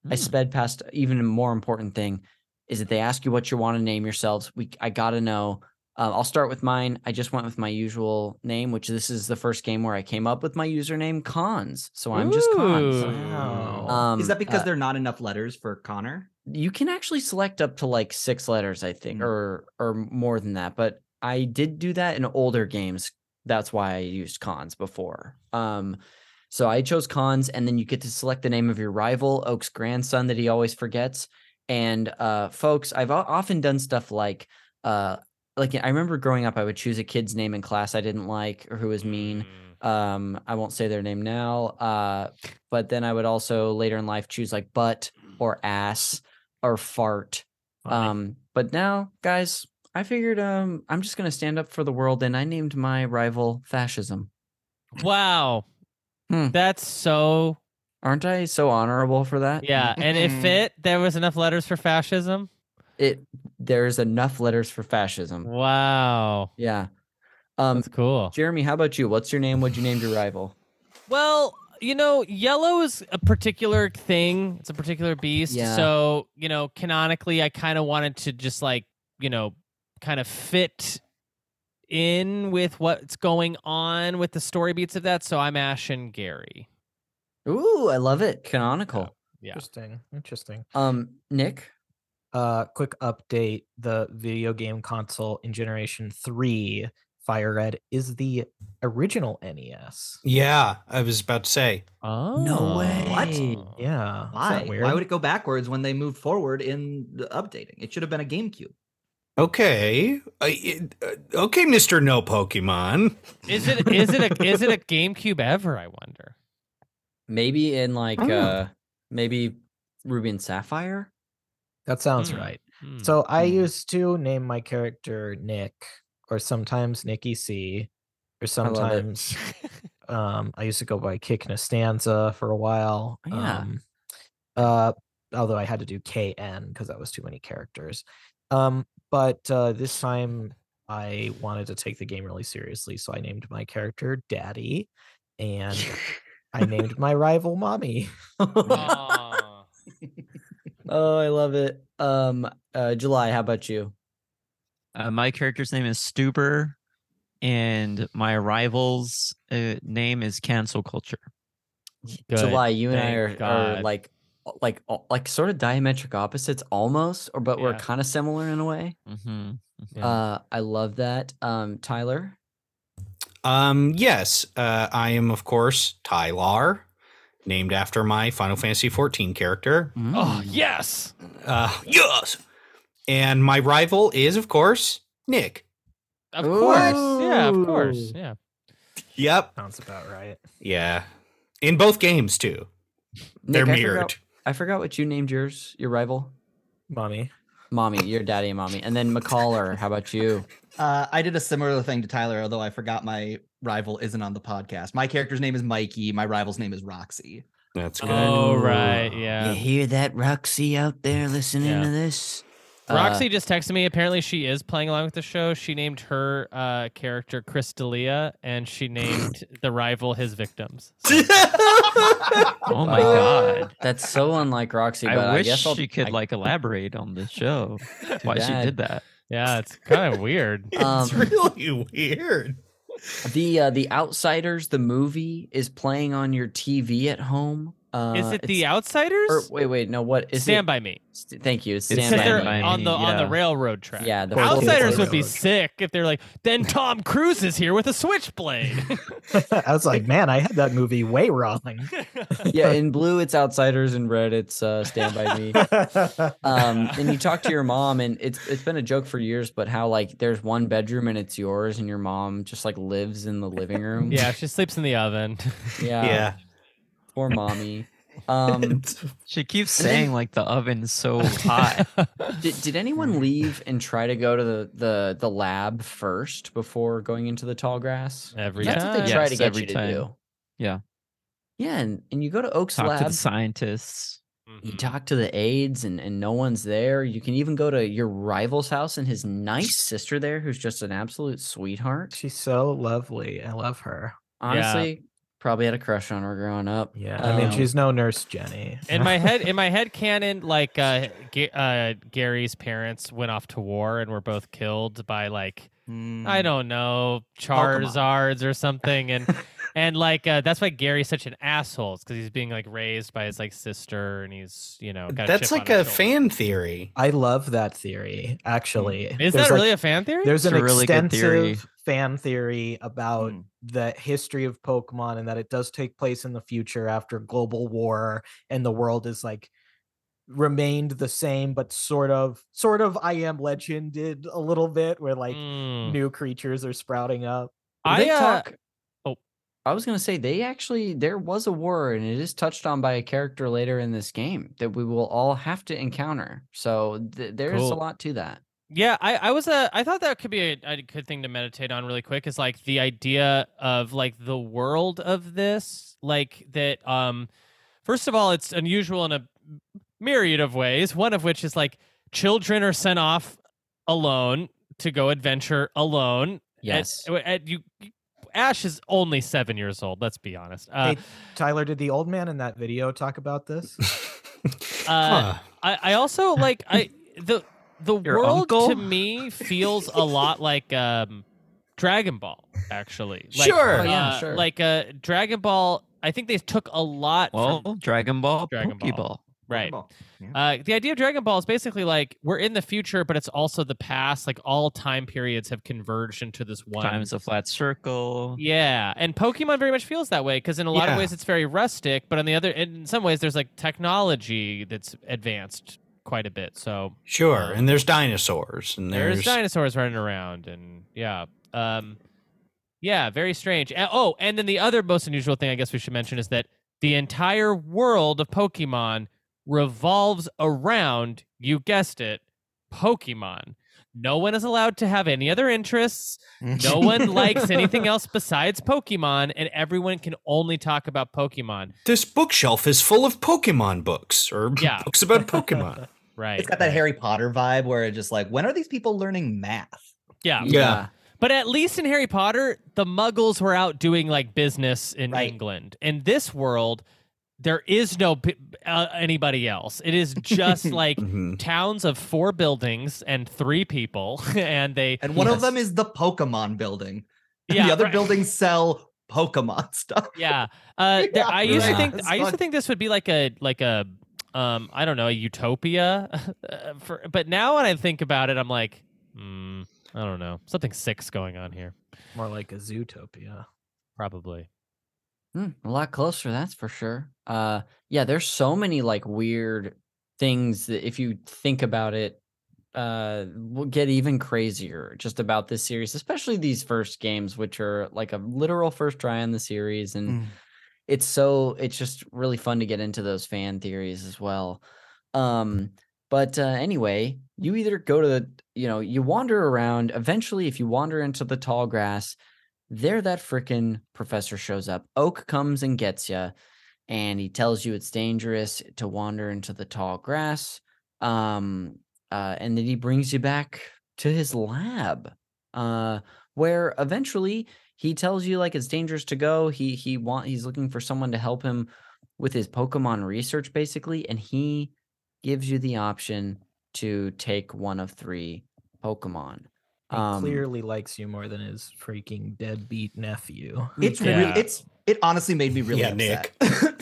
Speaker 2: I
Speaker 3: Mm.
Speaker 2: sped past even a more important thing is that they ask you what you want to name yourselves. We I gotta know. Uh, I'll start with mine. I just went with my usual name, which this is the first game where I came up with my username Cons. So I'm just Cons.
Speaker 4: Wow.
Speaker 2: Um,
Speaker 5: Is that because
Speaker 2: uh,
Speaker 5: there are not enough letters for Connor?
Speaker 2: you can actually select up to like six letters, I think,
Speaker 5: Mm.
Speaker 2: or or more than that. But I did do that in older games. That's why I used cons before. Um, so I chose cons, and then you get to select the name of your rival, Oak's grandson, that he always forgets. And uh, folks, I've often done stuff like, uh, like I remember growing up, I would choose a kid's name in class I didn't like or who was mean.
Speaker 1: Mm.
Speaker 2: Um, I won't say their name now. Uh, but then I would also later in life choose like butt or ass or fart.
Speaker 4: Funny.
Speaker 2: Um, but now, guys, I figured um I'm just gonna stand up for the world and I named my rival fascism.
Speaker 1: Wow.
Speaker 2: Hmm.
Speaker 1: That's so
Speaker 2: Aren't I so honorable for that?
Speaker 1: yeah. And if it there was enough letters for fascism.
Speaker 2: It there's enough letters for fascism.
Speaker 1: Wow.
Speaker 2: Yeah. Um
Speaker 1: That's cool.
Speaker 2: Jeremy, how about you? What's your name? What'd you name your rival?
Speaker 1: Well, you know, yellow is a particular thing. It's a particular beast.
Speaker 2: Yeah.
Speaker 1: So, you know, canonically, I kind of wanted to just like, you know, kind of fit in with what's going on with the story beats of that. So I'm Ash and Gary.
Speaker 2: Ooh, I love it. Canonical.
Speaker 1: Yeah.
Speaker 4: Interesting. Interesting.
Speaker 2: Um, Nick.
Speaker 4: Uh, quick update: the video game console in Generation Three, Fire Red, is the original NES.
Speaker 6: Yeah, I was about to say.
Speaker 1: Oh.
Speaker 2: No way.
Speaker 5: What?
Speaker 4: Yeah.
Speaker 5: Why?
Speaker 4: weird?
Speaker 5: Why would it go backwards when they moved forward in the updating? It should have been a GameCube.
Speaker 6: Okay, uh, uh, okay, Mister No Pokemon.
Speaker 1: Is it is it a is it a GameCube ever, I wonder?
Speaker 2: Maybe in like
Speaker 4: Oh.
Speaker 2: uh maybe Ruby and Sapphire?
Speaker 4: That sounds
Speaker 1: Hmm.
Speaker 4: right.
Speaker 1: Hmm.
Speaker 4: So I
Speaker 2: Hmm.
Speaker 4: used to name my character Nick, or sometimes Nicky C, or
Speaker 2: love it.
Speaker 4: sometimes um I used to go by Kick Nastanza for a while.
Speaker 2: Oh, yeah.
Speaker 4: Um, uh, although I had to do KN because that was too many characters. Um, but uh, this time I wanted to take the game really seriously, so I named my character Daddy, and I named my rival Mommy.
Speaker 2: Oh, I love it. Um uh July, how about you?
Speaker 3: Uh, my character's name is Stuber, and my rival's uh, name is Cancel Culture.
Speaker 1: Good.
Speaker 2: July, you and I are, are like like like sort of diametric opposites almost, or but we're kind of similar in a way.
Speaker 3: Mm-hmm.
Speaker 1: Yeah.
Speaker 2: Uh I love that. Um Tyler.
Speaker 6: Um, yes, uh, I am of course Tylar, named after my Final Fantasy XIV character.
Speaker 1: Oh
Speaker 2: Mm.
Speaker 1: yes.
Speaker 6: Uh, yes, and my rival is of course Nick.
Speaker 1: Of course. Yeah, of course. Yeah.
Speaker 6: Yep,
Speaker 4: Sounds about right.
Speaker 6: yeah, in both games too. They're
Speaker 2: Nick, I
Speaker 6: mirrored.
Speaker 2: forgot, I forgot what you named yours, your rival.
Speaker 4: Mommy.
Speaker 2: Mommy, your daddy and mommy. And then McCullough, how about you?
Speaker 5: Uh, I did a similar thing to Tyler, although I forgot my rival isn't on the podcast. My character's name is Mikey. My rival's name is Roxy.
Speaker 6: That's good.
Speaker 1: Oh right. Yeah.
Speaker 2: You hear that, Roxy, out there listening
Speaker 1: Yeah.
Speaker 2: to this? Uh,
Speaker 1: Roxy just texted me. Apparently, she is playing along with the show. She named her uh, character Crystalia, and she named the rival his victims. So-
Speaker 3: Oh my
Speaker 2: Uh,
Speaker 3: god!
Speaker 2: That's so unlike Roxy, but
Speaker 3: I
Speaker 2: I,
Speaker 3: wish
Speaker 2: guess I'll,
Speaker 3: she could
Speaker 2: I-
Speaker 3: like elaborate on the show. Why she did that?
Speaker 1: yeah, it's kind of weird.
Speaker 2: Um,
Speaker 6: it's really weird.
Speaker 2: the uh, the Outsiders, the movie, is playing on your TV at home. Uh,
Speaker 1: is it the Outsiders?
Speaker 2: Or, wait, wait, no. What is
Speaker 1: Stand
Speaker 2: it?
Speaker 1: by me.
Speaker 2: St- Thank you. It's
Speaker 3: It's
Speaker 2: Stand
Speaker 1: Because
Speaker 2: by
Speaker 1: they're
Speaker 2: Me.
Speaker 1: On
Speaker 3: Me,
Speaker 1: the on the railroad track.
Speaker 2: Yeah, the
Speaker 4: Course
Speaker 2: full
Speaker 4: it's
Speaker 1: Outsiders would be
Speaker 4: railroad.
Speaker 1: sick if they're like, then Tom Cruise is here with a switchblade.
Speaker 4: I was like, man, I had that movie way wrong.
Speaker 2: yeah, in blue it's Outsiders, in red it's uh, Stand by Me. um and you talk to your mom and it's it's been a joke for years but how like there's one bedroom and it's yours and your mom just like lives in the living room
Speaker 1: yeah, she sleeps in the oven.
Speaker 2: yeah,
Speaker 6: yeah.
Speaker 2: Poor mommy um
Speaker 3: She keeps
Speaker 2: And then-
Speaker 3: saying like the oven's so hot.
Speaker 2: did, did anyone leave and try to go to the the the lab first before going into the tall grass
Speaker 1: Every
Speaker 2: that's what they
Speaker 1: time.
Speaker 2: try to get
Speaker 3: every
Speaker 2: you to do
Speaker 3: Yeah.
Speaker 2: yeah and, and you go to oak's
Speaker 3: Talk to
Speaker 2: lab
Speaker 3: the scientists.
Speaker 2: you
Speaker 1: Mhm.
Speaker 2: talk to the aides and, and no one's there you can even go to your rival's house and his nice sister there who's just an absolute sweetheart
Speaker 4: She's so lovely. I love her.
Speaker 2: honestly probably had a crush on her growing up
Speaker 4: Yeah. I mean,
Speaker 2: Um,
Speaker 4: she's no nurse Jenny.
Speaker 1: in my head in my head canon like uh, Ga- uh gary's parents went off to war and were both killed by like
Speaker 5: Hmm.
Speaker 1: i don't know charizards or something and and like uh, that's why gary's such an asshole because he's being like raised by his like sister and he's you know got
Speaker 6: That's
Speaker 1: chip
Speaker 6: like a
Speaker 1: shoulder.
Speaker 6: fan theory.
Speaker 4: I love that theory, actually.
Speaker 1: is
Speaker 4: There's,
Speaker 1: that
Speaker 4: like,
Speaker 1: really a fan theory
Speaker 4: There's
Speaker 3: It's
Speaker 4: an
Speaker 3: a really good theory.
Speaker 4: extensive fan theory about
Speaker 5: Hmm.
Speaker 4: the history of Pokemon and that it does take place in the future after global war and the world is like remained the same, but sort of sort of I am legend did a little bit where like
Speaker 1: Mm.
Speaker 4: new creatures are sprouting up.
Speaker 1: I
Speaker 2: they
Speaker 1: uh,
Speaker 2: talk
Speaker 1: oh.
Speaker 2: I was gonna say they actually there was a war and it is touched on by a character later in this game that we will all have to encounter. So th- there's a lot to that.
Speaker 1: Yeah, I, I was a I thought that could be a, a good thing to meditate on really quick is like the idea of like the world of this like that um first of all it's unusual in a myriad of ways one of which is like children are sent off alone to go adventure alone
Speaker 2: Yes.
Speaker 1: and you Ash is only 7 years old let's be honest uh,
Speaker 4: hey, Tyler, did the old man in that video talk about this?
Speaker 1: Uh,
Speaker 6: Huh.
Speaker 1: I, I also like I the the
Speaker 3: Your
Speaker 1: world to me feels a lot like um Dragon Ball actually. Like,
Speaker 6: Sure.
Speaker 2: Oh, yeah,
Speaker 1: uh,
Speaker 2: sure.
Speaker 1: Like uh Dragon Ball I think they took a lot
Speaker 3: Well,
Speaker 1: from
Speaker 3: Dragon Ball,
Speaker 1: Dragon Ball.
Speaker 3: Pokeball.
Speaker 1: right.
Speaker 5: Yeah.
Speaker 1: Uh, the idea of Dragon Ball is basically like we're in the future, but it's also the past. Like all time periods have converged into this one.
Speaker 3: Time is a flat circle.
Speaker 1: Yeah, and Pokemon very much feels that way because in a lot of ways it's very rustic, but on the other, in some ways, there's like technology that's advanced quite a bit. So
Speaker 6: Sure, and there's dinosaurs, and
Speaker 1: there's,
Speaker 6: there's,
Speaker 1: dinosaurs running around, and yeah, um, yeah, very strange. A- Oh, and then the other most unusual thing I guess we should mention is that the entire world of Pokemon revolves around, you guessed it, Pokemon. No one is allowed to have any other interests. No mm-hmm. one likes anything else besides Pokemon, and everyone can only talk about Pokemon.
Speaker 6: this bookshelf is full of Pokemon books or
Speaker 1: Yeah.
Speaker 6: books about Pokemon.
Speaker 1: Right.
Speaker 5: It's got that
Speaker 1: right.
Speaker 5: Harry Potter vibe where it's just like, when are these people learning math?
Speaker 1: Yeah.
Speaker 6: Yeah.
Speaker 1: But at least in Harry Potter, the Muggles were out doing like business in
Speaker 5: Right.
Speaker 1: England. In this world, there is no uh, anybody else. It is just like
Speaker 6: Mhm.
Speaker 1: towns of four buildings and three people, and they
Speaker 5: And one
Speaker 2: Yes.
Speaker 5: of them is the Pokemon building.
Speaker 1: Yeah,
Speaker 5: the other
Speaker 1: right.
Speaker 5: buildings sell Pokemon stuff.
Speaker 1: yeah. Uh, there, I used to think
Speaker 5: It's
Speaker 1: I used to think this would be like a like a um I don't know a utopia, uh, for, but now when I think about it, I'm like, hmm, I don't know, something sick's going on here.
Speaker 4: More like a Zootopia.
Speaker 1: Probably.
Speaker 2: Hmm, a lot closer, that's for sure. Uh, yeah, there's so many like weird things that if you think about it, uh, will get even crazier just about this series, especially these first games, which are like a literal first try on the series, and
Speaker 5: Mm.
Speaker 2: it's so it's just really fun to get into those fan theories as well. Um, but uh, anyway, you either go to the, you know, you wander around. Eventually, if you wander into the tall grass, there that frickin' professor shows up. Oak comes and gets you, and he tells you it's dangerous to wander into the tall grass. Um, uh, and then he brings you back to his lab, uh, where eventually he tells you like it's dangerous to go. He he want he's looking for someone to help him with his Pokemon research, basically, and he gives you the option to take one of three Pokemon.
Speaker 4: He
Speaker 2: Um,
Speaker 4: clearly likes you more than his freaking deadbeat nephew.
Speaker 5: It's
Speaker 1: Yeah.
Speaker 5: really, it's it honestly made me really
Speaker 6: Yeah,
Speaker 5: upset.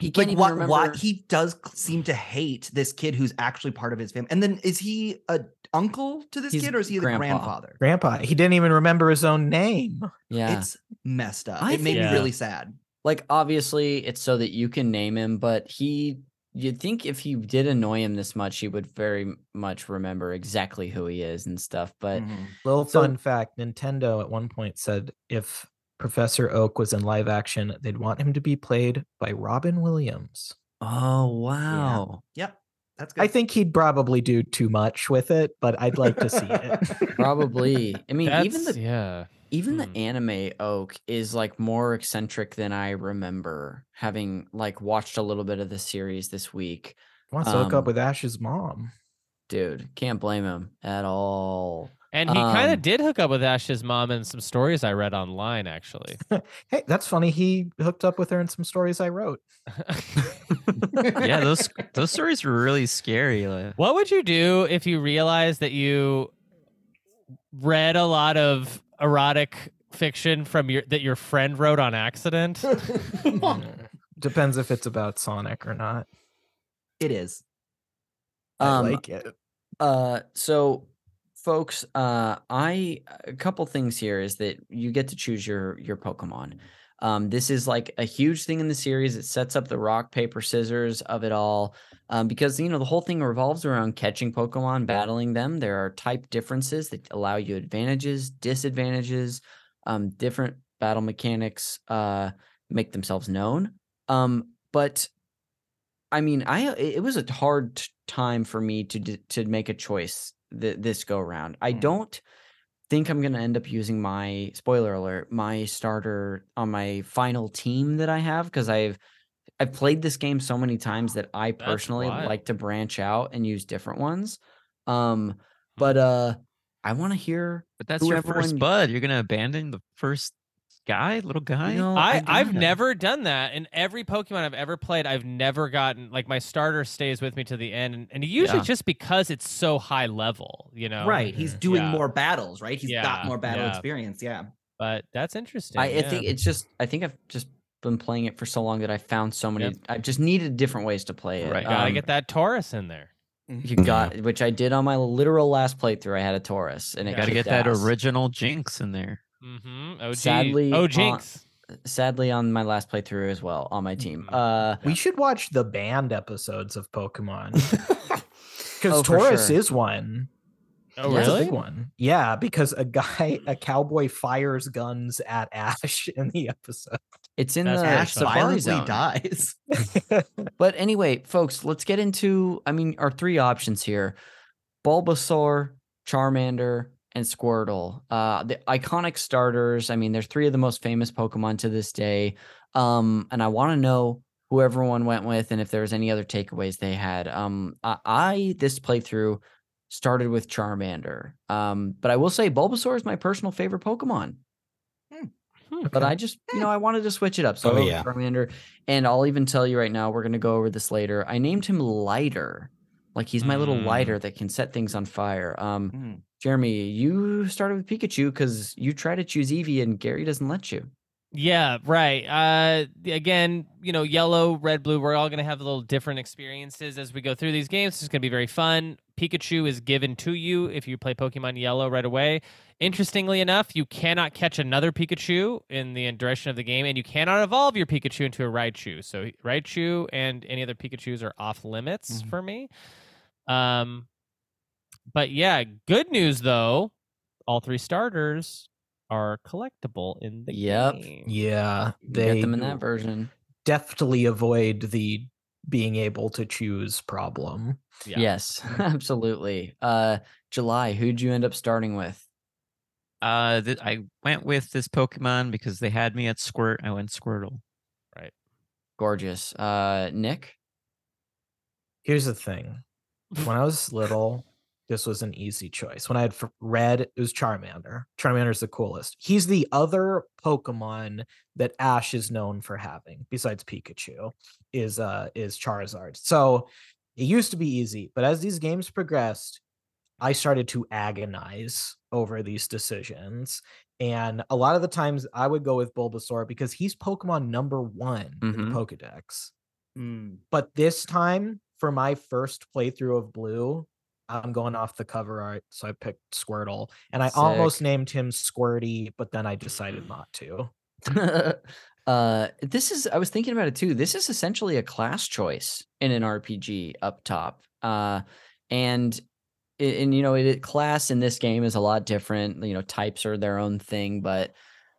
Speaker 2: he can't
Speaker 5: like
Speaker 2: even
Speaker 5: what
Speaker 2: remember.
Speaker 5: what he does seem to hate this kid who's actually part of his family. And then is he a uncle to this
Speaker 2: He's
Speaker 5: kid or is he the grandfather?
Speaker 4: Grandpa, he didn't even remember his own name.
Speaker 2: yeah,
Speaker 5: It's messed up.
Speaker 2: I
Speaker 5: it made
Speaker 1: think-
Speaker 5: me
Speaker 1: Yeah.
Speaker 5: really sad.
Speaker 2: like obviously it's so that you can name him, but he. You'd think if he did annoy him this much, he would very much remember exactly who he is and stuff. But
Speaker 5: Mhm.
Speaker 4: Little
Speaker 2: So-
Speaker 4: fun fact Nintendo at one point said if Professor Oak was in live action, they'd want him to be played by Robin Williams.
Speaker 2: oh wow,
Speaker 5: Yep. That's good.
Speaker 4: I think he'd probably do too much with it, but I'd like to see it.
Speaker 2: probably. I mean, even the
Speaker 1: yeah.
Speaker 2: Even
Speaker 1: Hmm.
Speaker 2: the anime Oak is like more eccentric than I remember having like watched a little bit of the series this week.
Speaker 4: Wants to hook
Speaker 2: Um,
Speaker 4: up with Ash's mom.
Speaker 2: Dude, can't blame him at all.
Speaker 1: And he kind
Speaker 2: Um,
Speaker 1: of did hook up with Ash's mom in some stories I read online, actually.
Speaker 4: Hey, that's funny. He hooked up with her in some stories I wrote.
Speaker 3: yeah, those those stories were really scary. Like,
Speaker 1: what would you do if you realized that you read a lot of erotic fiction from your that your friend wrote on accident?
Speaker 4: Depends if it's about Sonic or not.
Speaker 5: it is.
Speaker 4: I
Speaker 2: Um,
Speaker 4: like it.
Speaker 2: Uh, so folks, uh, I a couple things here is that you get to choose your your Pokemon. Um, this is like a huge thing in the series. It sets up the rock paper scissors of it all, um, because you know the whole thing revolves around catching Pokemon, battling them. There are type differences that allow you advantages, disadvantages, um, different battle mechanics uh make themselves known. Um, but I mean, I it it was a hard time for me to to make a choice th- this go around. I
Speaker 5: Mm.
Speaker 2: don't think I'm gonna end up using my spoiler alert, my starter on my final team that I have because I've I've played this game so many times that I
Speaker 1: That's
Speaker 2: personally
Speaker 1: wild.
Speaker 2: like to branch out and use different ones. Um, but uh, I want to hear.
Speaker 3: But that's your first bud. You're gonna abandon the first guy, little guy.
Speaker 2: You know,
Speaker 1: I, I've
Speaker 2: gotta.
Speaker 1: never done that. In every Pokemon I've ever played, I've never gotten like my starter stays with me to the end, and, and usually
Speaker 3: Yeah.
Speaker 1: just because it's so high level, you know.
Speaker 5: Right. He's doing
Speaker 1: Yeah.
Speaker 5: more battles, right? He's
Speaker 1: Yeah,
Speaker 5: got more battle
Speaker 1: yeah.
Speaker 5: experience. Yeah.
Speaker 1: But that's interesting.
Speaker 2: I, I think it's just. I think I've just been playing it for so long that I found so many.
Speaker 1: Yep.
Speaker 2: I've just needed different ways to play it.
Speaker 3: Right.
Speaker 1: gotta
Speaker 2: Um,
Speaker 1: get that Tauros in there.
Speaker 2: You got, which I did on my literal last playthrough. I had a Tauros, and it
Speaker 3: Gotta get
Speaker 2: kicked
Speaker 3: that
Speaker 2: ass.
Speaker 3: original Jynx in there.
Speaker 1: Mm-hmm. OG.
Speaker 2: Sadly,
Speaker 1: oh Jynx.
Speaker 2: Sadly, on my last playthrough as well on my team.
Speaker 1: Mhm.
Speaker 2: Uh,
Speaker 4: We should watch the banned episodes of Pokemon because
Speaker 2: Oh,
Speaker 4: Tauros
Speaker 2: sure.
Speaker 4: is one.
Speaker 1: oh
Speaker 2: yeah,
Speaker 4: That's a
Speaker 1: really?
Speaker 4: big one. Yeah, because a guy, a cowboy fires guns at Ash in the episode.
Speaker 2: it's in
Speaker 1: That's
Speaker 2: the
Speaker 5: Ash
Speaker 2: Safari
Speaker 5: violently
Speaker 2: Zone.
Speaker 5: dies.
Speaker 2: But anyway, folks, let's get into. I mean, our three options here: Bulbasaur, Charmander, and Squirtle. Uh, the iconic starters. I mean, there's three of the most famous Pokemon to this day. Um, and I want to know who everyone went with, and if there was any other takeaways they had. Um, I, I this playthrough started with Charmander. Um, but I will say Bulbasaur is my personal favorite Pokemon. But I just, you know, I wanted to switch it up. So
Speaker 6: Oh, yeah.
Speaker 2: Charmander, and I'll even tell you right now, we're gonna go over this later. I named him Lighter, like he's my little
Speaker 1: Mm.
Speaker 2: lighter that can set things on fire. Um,
Speaker 5: Mm.
Speaker 2: Jeremy, you started with Pikachu because you try to choose Eevee, and Gary doesn't let you.
Speaker 1: Yeah, right. Uh, again, you know, yellow, red, blue. We're all gonna have a little different experiences as we go through these games. It's gonna be very fun. Pikachu is given to you if you play Pokemon Yellow right away. Interestingly enough, you cannot catch another Pikachu in the direction of the game, and you cannot evolve your Pikachu into a Raichu. So Raichu and any other Pikachu's are off limits
Speaker 5: Mhm.
Speaker 1: for me. Um, but yeah, good news though, all three starters are collectible in the
Speaker 2: Yep.
Speaker 1: game.
Speaker 4: Yeah, they
Speaker 2: get them in that version.
Speaker 4: deftly avoid the being able to choose problem.
Speaker 1: Yeah.
Speaker 2: Yes, absolutely. Uh, July, who'd you end up starting with?
Speaker 3: Uh, th- I went with this Pokemon because they had me at Squirt. I went Squirtle. Right.
Speaker 2: Gorgeous. Uh, Nick.
Speaker 4: Here's the thing: when I was little, this was an easy choice. When I had read, it was Charmander. Charmander's the coolest. He's the other Pokemon that Ash is known for having, besides Pikachu, is uh is Charizard. So it used to be easy, but as these games progressed, I started to agonize over these decisions. And a lot of the times I would go with Bulbasaur because he's Pokemon number one in
Speaker 2: Mhm.
Speaker 4: the Pokedex
Speaker 5: Mm.
Speaker 4: but this time for my first playthrough of blue i'm going off the cover art so i picked squirtle and i almost named him squirty but then i decided not to
Speaker 2: uh, this is. I was thinking about it too. This is essentially a class choice in an RPG up top. Uh, and and, and you know, it, class in this game is a lot different. You know, types are their own thing, but.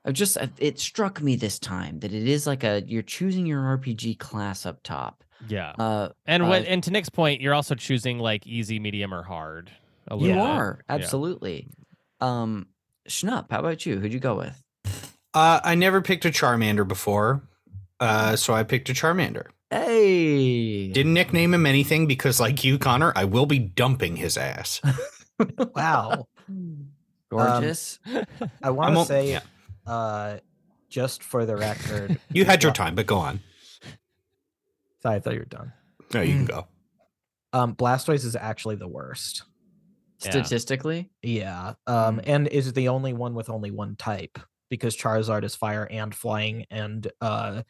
Speaker 2: I just it struck me this time that it is like a you're choosing your RPG class up top.
Speaker 1: Yeah.
Speaker 2: Uh,
Speaker 1: And what
Speaker 2: uh,
Speaker 1: and to Nick's point, you're also choosing like easy, medium, or hard. A
Speaker 2: you
Speaker 1: bit.
Speaker 2: are
Speaker 1: Yeah.
Speaker 2: absolutely. Um, Schnupp, how about you? Who'd you go with?
Speaker 6: Uh, I never picked a Charmander before, uh, so I picked a Charmander.
Speaker 2: Hey,
Speaker 6: Didn't nickname him anything because, like you, Connor, I will be dumping his ass.
Speaker 4: wow
Speaker 2: gorgeous.
Speaker 4: i want to say
Speaker 6: yeah.
Speaker 4: uh just for the record
Speaker 6: You had your time, but go on.
Speaker 4: Sorry i thought you were done
Speaker 6: No, you can go.
Speaker 4: um blastoise is actually the worst
Speaker 1: Yeah.
Speaker 2: Statistically,
Speaker 4: yeah um and is the only one with only one type because charizard is fire and flying and uh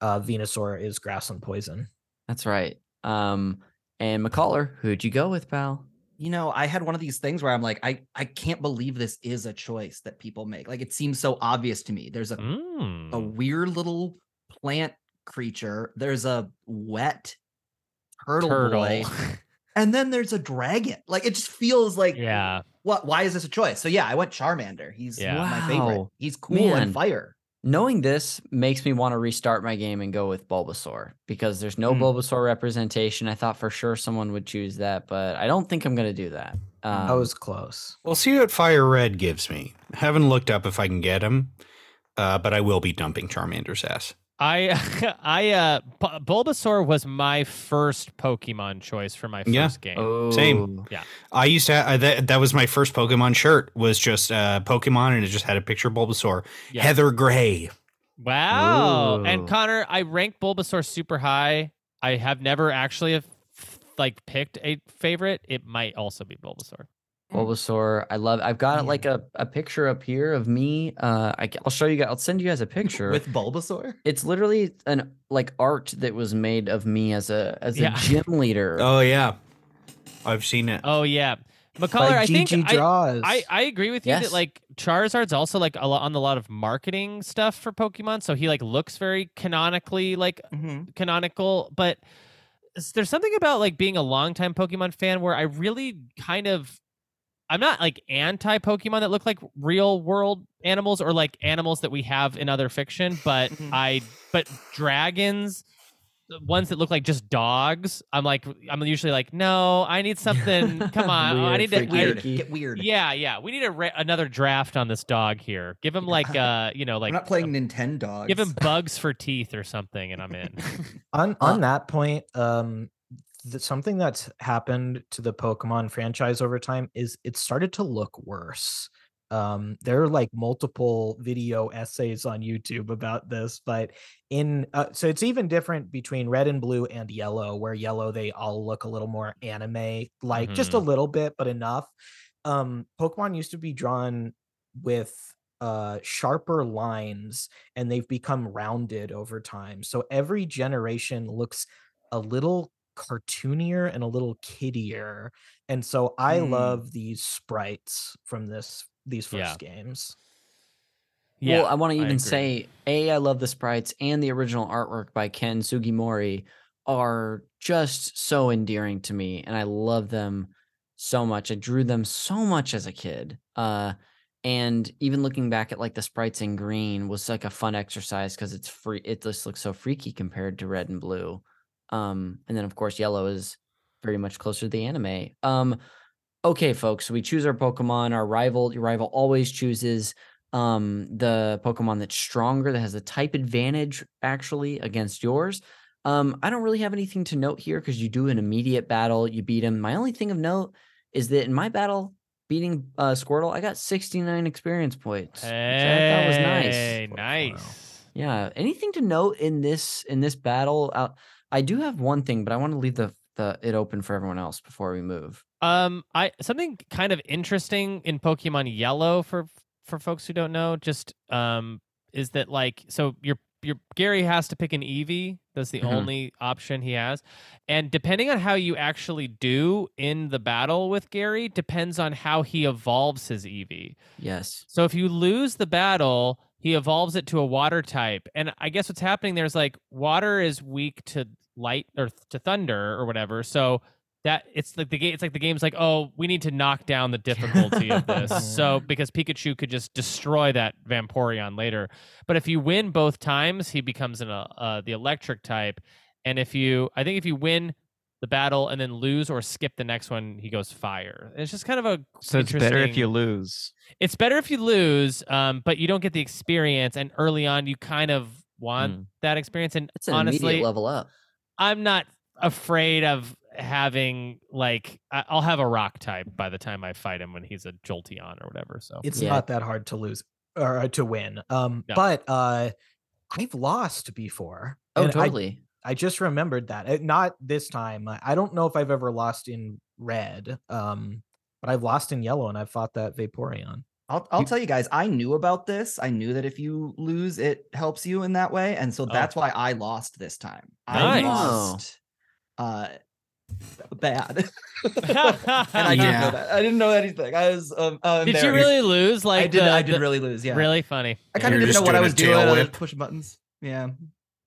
Speaker 4: uh venusaur is grass and poison
Speaker 2: that's right. Um, and McCullough, who'd you go with, pal?
Speaker 5: You know, I had one of these things where I'm like, I I can't believe this is a choice that people make. Like it seems so obvious to me. There's a a
Speaker 1: Mm.
Speaker 5: weird little plant creature. There's a wet turtle,
Speaker 1: Turtle.
Speaker 5: boy, and then there's a dragon. Like it just feels like
Speaker 1: yeah.
Speaker 5: What? Why is this a choice? So yeah, I went Charmander. He's
Speaker 1: Yeah.
Speaker 5: my favorite. He's cool
Speaker 2: Man.
Speaker 5: and fire.
Speaker 2: Knowing this makes me want to restart my game and go with Bulbasaur because there's no
Speaker 5: Mm.
Speaker 2: Bulbasaur representation. I thought for sure someone would choose that, but I don't think I'm going to do that. Um,
Speaker 4: I was close.
Speaker 6: We'll see what Fire Red gives me. Haven't looked up if I can get him, uh, but I will be dumping Charmander's ass.
Speaker 1: I I uh Bu- Bulbasaur was my first Pokemon choice for my first
Speaker 6: Yeah.
Speaker 1: game.
Speaker 2: oh,
Speaker 6: Same. Yeah. I used to. I, that, that was my first Pokemon shirt. Was just uh, Pokemon, and it just had a picture of Bulbasaur.
Speaker 1: Yeah.
Speaker 6: Heather Gray.
Speaker 1: Wow.
Speaker 2: Ooh.
Speaker 1: And Connor, I rank Bulbasaur super high. I have never actually have, like picked a favorite. It might also be Bulbasaur.
Speaker 2: Bulbasaur. I love. I've got
Speaker 5: Yeah.
Speaker 2: like a, a picture up here of me. Uh, I, will show you guys. I'll send you guys a picture.
Speaker 5: With Bulbasaur?
Speaker 2: it's literally an like art that was made of me as a as a gym leader.
Speaker 6: Oh yeah, I've seen it.
Speaker 1: Oh yeah.
Speaker 4: By
Speaker 1: McCullough, I think
Speaker 4: GG
Speaker 1: I,
Speaker 4: draws.
Speaker 1: I, I agree with you
Speaker 2: Yes.
Speaker 1: that like Charizard's also like a lot on a lot of marketing stuff for Pokemon. So he like looks very canonically like
Speaker 5: Mm-hmm.
Speaker 1: canonical, but there's something about like being a longtime Pokemon fan where I really kind of I'm not like anti Pokemon that look like real world animals or like animals that we have in other fiction, but
Speaker 5: Mhm.
Speaker 1: I but dragons ones that look like just dogs, I'm like I'm usually like, no, I need something. Come on, I need to
Speaker 2: freaky.
Speaker 1: I-
Speaker 5: Weird.
Speaker 2: Freaky.
Speaker 5: Get weird.
Speaker 1: yeah, yeah. We need a ra- another draft on this dog here. Give him like uh, you know, like
Speaker 5: I'm not playing
Speaker 1: a-
Speaker 5: Nintendo.
Speaker 1: give him bugs for teeth or something, and I'm in.
Speaker 4: on on that point um th- something that's happened to the pokemon franchise over time is it started to look worse. Um there are like multiple video essays on youtube about this but in uh, so it's even different between red and blue and yellow where yellow they all look a little more anime like just a little bit but enough. Um pokemon used to be drawn with uh sharper lines and they've become rounded over time. So every generation looks a little cartoonier and a little kiddier and so i
Speaker 5: Mm.
Speaker 4: love these sprites from this these first
Speaker 1: Yeah.
Speaker 4: games
Speaker 1: yeah,
Speaker 2: well, I want to even say, a, I love the sprites and the original artwork by Ken Sugimori are just so endearing to me, and I love them so much. I drew them so much as a kid. Uh, and even looking back at like the sprites in green was like a fun exercise because it's free. It just looks so freaky compared to red and blue. Um, and then of course yellow is very much closer to the anime. Um, okay, folks, so we choose our Pokemon. Our rival, your rival always chooses um the Pokemon that's stronger, that has a type advantage actually against yours. Um, I don't really have anything to note here because you do an immediate battle, you beat him. My only thing of note is that in my battle beating uh Squirtle, I got 69 experience points. Which I thought was nice.
Speaker 1: Hey,
Speaker 4: Wow.
Speaker 1: nice.
Speaker 2: Yeah. Anything to note in this in this battle? Uh, I do have one thing, but I want to leave the the it open for everyone else before we move.
Speaker 1: Um, I something kind of interesting in Pokemon Yellow for for folks who don't know, just um, is that like so your your Gary has to pick an Eevee. That's the
Speaker 2: Mhm.
Speaker 1: only option he has, and depending on how you actually do in the battle with Gary, depends on how he evolves his Eevee.
Speaker 2: Yes.
Speaker 1: So if you lose the battle, he evolves it to a water type. And I guess what's happening there is like water is weak to light or th- to thunder or whatever. So that it's like the game it's like the game's like, "Oh, we need to knock down the difficulty of this." So because Pikachu could just destroy that Vaporeon later. But if you win both times, he becomes an uh, uh the electric type. And if you I think if you win the battle and then lose or skip the next one, he goes fire. It's just kind of a
Speaker 3: So it's better if you lose.
Speaker 1: it's better if you lose, um, but you don't get the experience. And early on, you kind of want
Speaker 3: Mm.
Speaker 1: that experience. And
Speaker 2: It's an
Speaker 1: honestly,
Speaker 2: level up.
Speaker 1: I'm not afraid of having like I- I'll have a rock type by the time I fight him when he's a Jolteon or whatever. So
Speaker 4: it's
Speaker 2: Yeah.
Speaker 4: not that hard to lose or uh, to win um
Speaker 1: No.
Speaker 4: but uh i've lost before
Speaker 2: Oh,
Speaker 4: and I-
Speaker 2: totally.
Speaker 4: I just remembered that. Uh, Not this time. I- I don't know if I've ever lost in red, um, but I've lost in yellow, and I've fought that Vaporeon.
Speaker 5: I'll I'll tell you guys, I knew about this. I knew that if you lose, it helps you in that way. And so that's why I lost this time. I lost uh bad. and
Speaker 1: Did
Speaker 5: I didn't
Speaker 6: Yeah.
Speaker 5: know that. I didn't know anything. I was um uh,
Speaker 1: Did
Speaker 5: you
Speaker 1: really lose? Like
Speaker 5: I did
Speaker 1: the-
Speaker 5: I did
Speaker 1: the-
Speaker 5: really lose, yeah.
Speaker 1: really funny.
Speaker 5: I kind of didn't know what I was doing.
Speaker 6: tail
Speaker 5: I was pushing buttons. Yeah.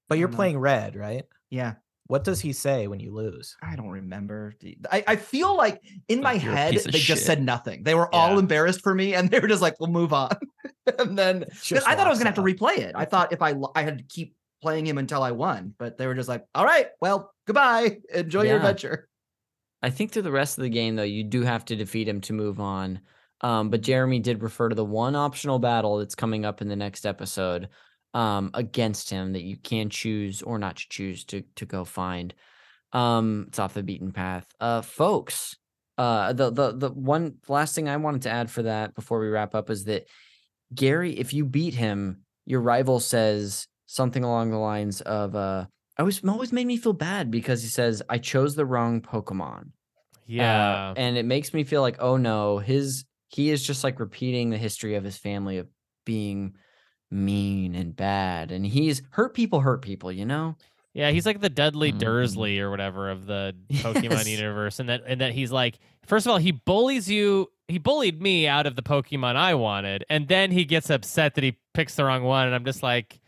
Speaker 4: But you're
Speaker 5: don't know.
Speaker 4: playing red, right?
Speaker 5: Yeah.
Speaker 4: What does he say when you lose?
Speaker 5: I don't remember. I, I feel like in my
Speaker 3: Like you're
Speaker 5: head, they
Speaker 3: of
Speaker 5: just said nothing. They were all embarrassed for me and they were just like, we'll move on. and then I thought I was gonna have to replay it. I thought if I I had to keep playing him until I won, but they were just like, "All right, well, goodbye. Enjoy your adventure."
Speaker 2: I think through the rest of the game, though, you do have to defeat him to move on. Um, but Jeremy did refer to the one optional battle that's coming up in the next episode um, against him that you can choose or not to choose to to go find. Um, it's off the beaten path. Uh, folks, uh, the the the one last thing I wanted to add for that before we wrap up is that Gary, if you beat him, your rival says something along the lines of, uh, I always always made me feel bad because he says I chose the wrong Pokemon.
Speaker 1: Yeah.
Speaker 2: Uh, and it makes me feel like, oh no, his he is just like repeating the history of his family of being mean and bad, and he's hurt people, hurt people, you know.
Speaker 1: Yeah, he's like the Dudley
Speaker 2: Mhm.
Speaker 1: Dursley or whatever of the Pokemon
Speaker 2: Yes.
Speaker 1: universe, and that and that he's like, first of all, he bullies you. He bullied me out of the Pokemon I wanted, and then he gets upset that he picks the wrong one, and I'm just like,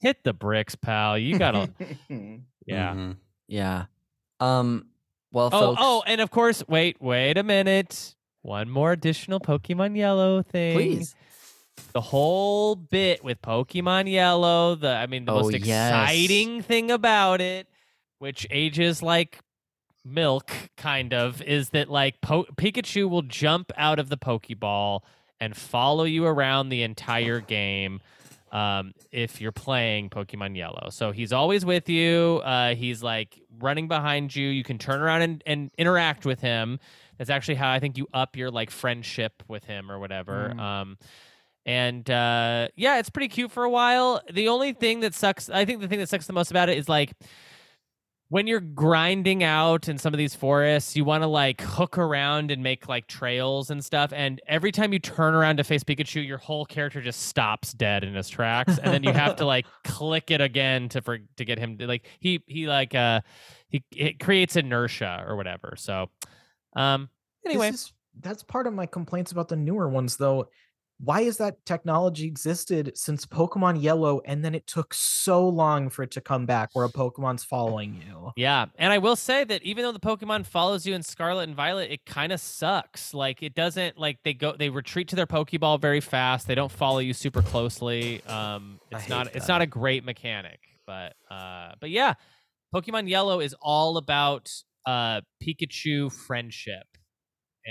Speaker 1: hit the bricks, pal. You gotta, yeah.
Speaker 6: Mhm.
Speaker 2: Yeah. Um. Well,
Speaker 1: Oh,
Speaker 2: folks,
Speaker 1: oh, and of course, wait, wait a minute. One more additional Pokemon Yellow thing.
Speaker 2: please.
Speaker 1: The whole bit with Pokemon Yellow, the I mean the
Speaker 2: Oh,
Speaker 1: most
Speaker 2: yes.
Speaker 1: exciting thing about it, which ages like milk kind of, is that like po- Pikachu will jump out of the Pokeball and follow you around the entire game um, if you're playing Pokemon Yellow. So he's always with you. Uh, he's like running behind you. You can turn around and, and interact with him. That's actually how I think you up your like friendship with him or whatever.
Speaker 5: Mm.
Speaker 1: Um, and uh, yeah, it's pretty cute for a while. The only thing that sucks, I think the thing that sucks the most about it is like when you're grinding out in some of these forests, you want to like hook around and make like trails and stuff. And every time you turn around to face Pikachu, your whole character just stops dead in his tracks, and then you have to like click it again to for to get him to like he he like uh he it creates inertia or whatever. So um anyway,
Speaker 4: is- that's part of my complaints about the newer ones, though. Why is that technology existed since Pokemon Yellow, and then it took so long for it to come back, where a Pokemon's following you?
Speaker 1: Yeah, and I will say that even though the Pokemon follows you in Scarlet and Violet, it kind of sucks. Like it doesn't like they go they retreat to their Pokeball very fast. They don't follow you super closely. Um, it's not it's not a great mechanic, but uh, but yeah, Pokemon Yellow is all about uh Pikachu friendship.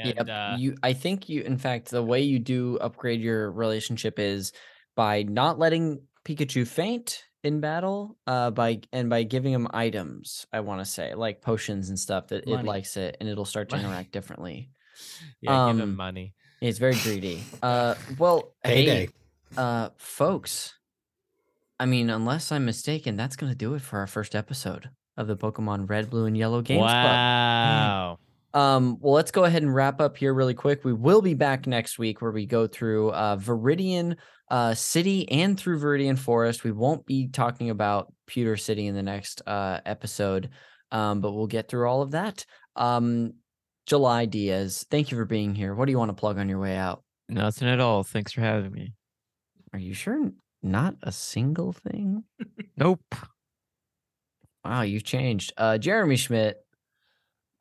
Speaker 1: And
Speaker 2: Yep.
Speaker 1: uh,
Speaker 2: you I think you in fact the way you do upgrade your relationship is by not letting Pikachu faint in battle uh by and by giving him items I want to say like potions and stuff that it likes it and it'll start to
Speaker 1: Money.
Speaker 2: interact differently.
Speaker 1: yeah, give him
Speaker 2: um,
Speaker 1: money.
Speaker 2: It's very greedy. Uh well hey uh folks I mean unless I'm mistaken that's going to do it for our first episode of the Pokemon Red Blue and Yellow Games Club.
Speaker 1: Wow.
Speaker 2: Um, well, let's go ahead and wrap up here really quick. We will be back next week where we go through uh, Viridian uh, City and through Viridian Forest. We won't be talking about Pewter City in the next uh, episode, um, but we'll get through all of that. Um, July Diaz, thank you for being here. What do you want to plug on your way out?
Speaker 3: Nothing at all. Thanks for having me.
Speaker 2: Are you sure? Not a single thing?
Speaker 3: Nope.
Speaker 2: Wow, you've changed. Uh, Jeremy Schmidt.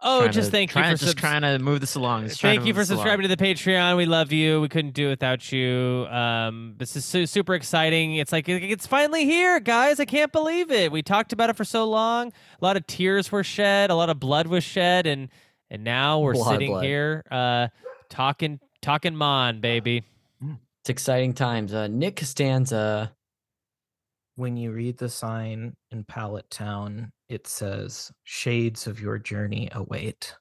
Speaker 1: Oh,
Speaker 3: Trying
Speaker 1: just
Speaker 3: to-
Speaker 1: thank you
Speaker 3: trying,
Speaker 1: for
Speaker 3: just
Speaker 1: subs-
Speaker 3: trying to move this along. just
Speaker 1: Thank you for
Speaker 3: this along.
Speaker 1: subscribing to the Patreon. We love you. We couldn't do it without you. Um, this is su- super exciting. It's like it's finally here, guys. I can't believe it. We talked about it for so long. A lot of tears were shed. A lot of blood was shed, and and now we're
Speaker 2: A lot of
Speaker 1: sitting
Speaker 2: blood.
Speaker 1: here, uh, talking talking Mon, baby.
Speaker 2: It's exciting times. Uh, Nick Costanza.
Speaker 4: When you read the sign in Pallet Town, it says, Shades of your journey await.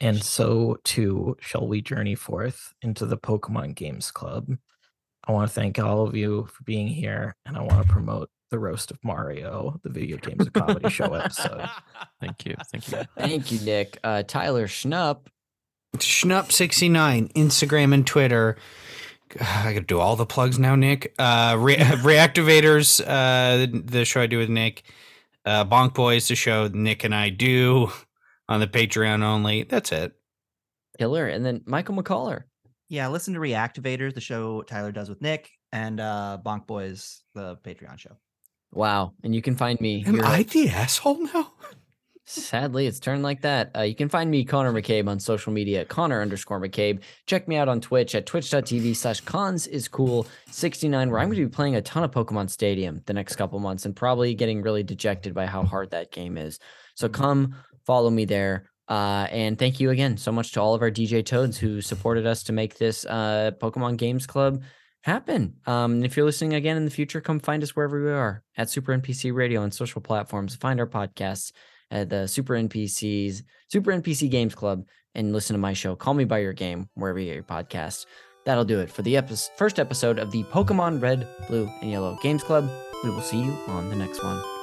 Speaker 4: And so too shall we journey forth into the Pokemon Games Club. I want to thank all of you for being here, and I want to promote the Roast of Mario, the Video Games of Comedy Show episode.
Speaker 3: Thank you. Thank you.
Speaker 2: Thank you, Nick. Uh, Tyler Schnupp.
Speaker 6: Schnupp69, Instagram and Twitter. I gotta do all the plugs now, Nick. Uh, Re- Reactivators, uh, the, the show I do with Nick. Uh, Bonk Boys, the show Nick and I do on the Patreon only. That's it.
Speaker 2: Killer, and then Michael McCullough.
Speaker 5: Yeah, listen to Reactivators, the show Tyler does with Nick, and uh Bonk Boys, the Patreon show.
Speaker 2: Wow, and you can find me
Speaker 6: Am
Speaker 2: here.
Speaker 6: I the asshole now?
Speaker 2: Sadly, it's turned like that. Uh, you can find me, Connor McCabe, on social media at Connor underscore McCabe. Check me out on Twitch at twitch.tv slash cons is cool 69, where I'm going to be playing a ton of Pokemon Stadium the next couple months and probably getting really dejected by how hard that game is. So come follow me there. Uh, and thank you again so much to all of our DJ Toads who supported us to make this uh, Pokemon Games Club happen. Um, if you're listening again in the future, come find us wherever we are at Super NPC Radio on social platforms. Find our podcasts at the Super NPCs, Super NPC Games Club, and listen to my show, Call Me By Your Game, wherever you get your podcasts. That'll do it for the epi- first episode of the Pokemon Red, Blue, and Yellow Games Club. We will see you on the next one.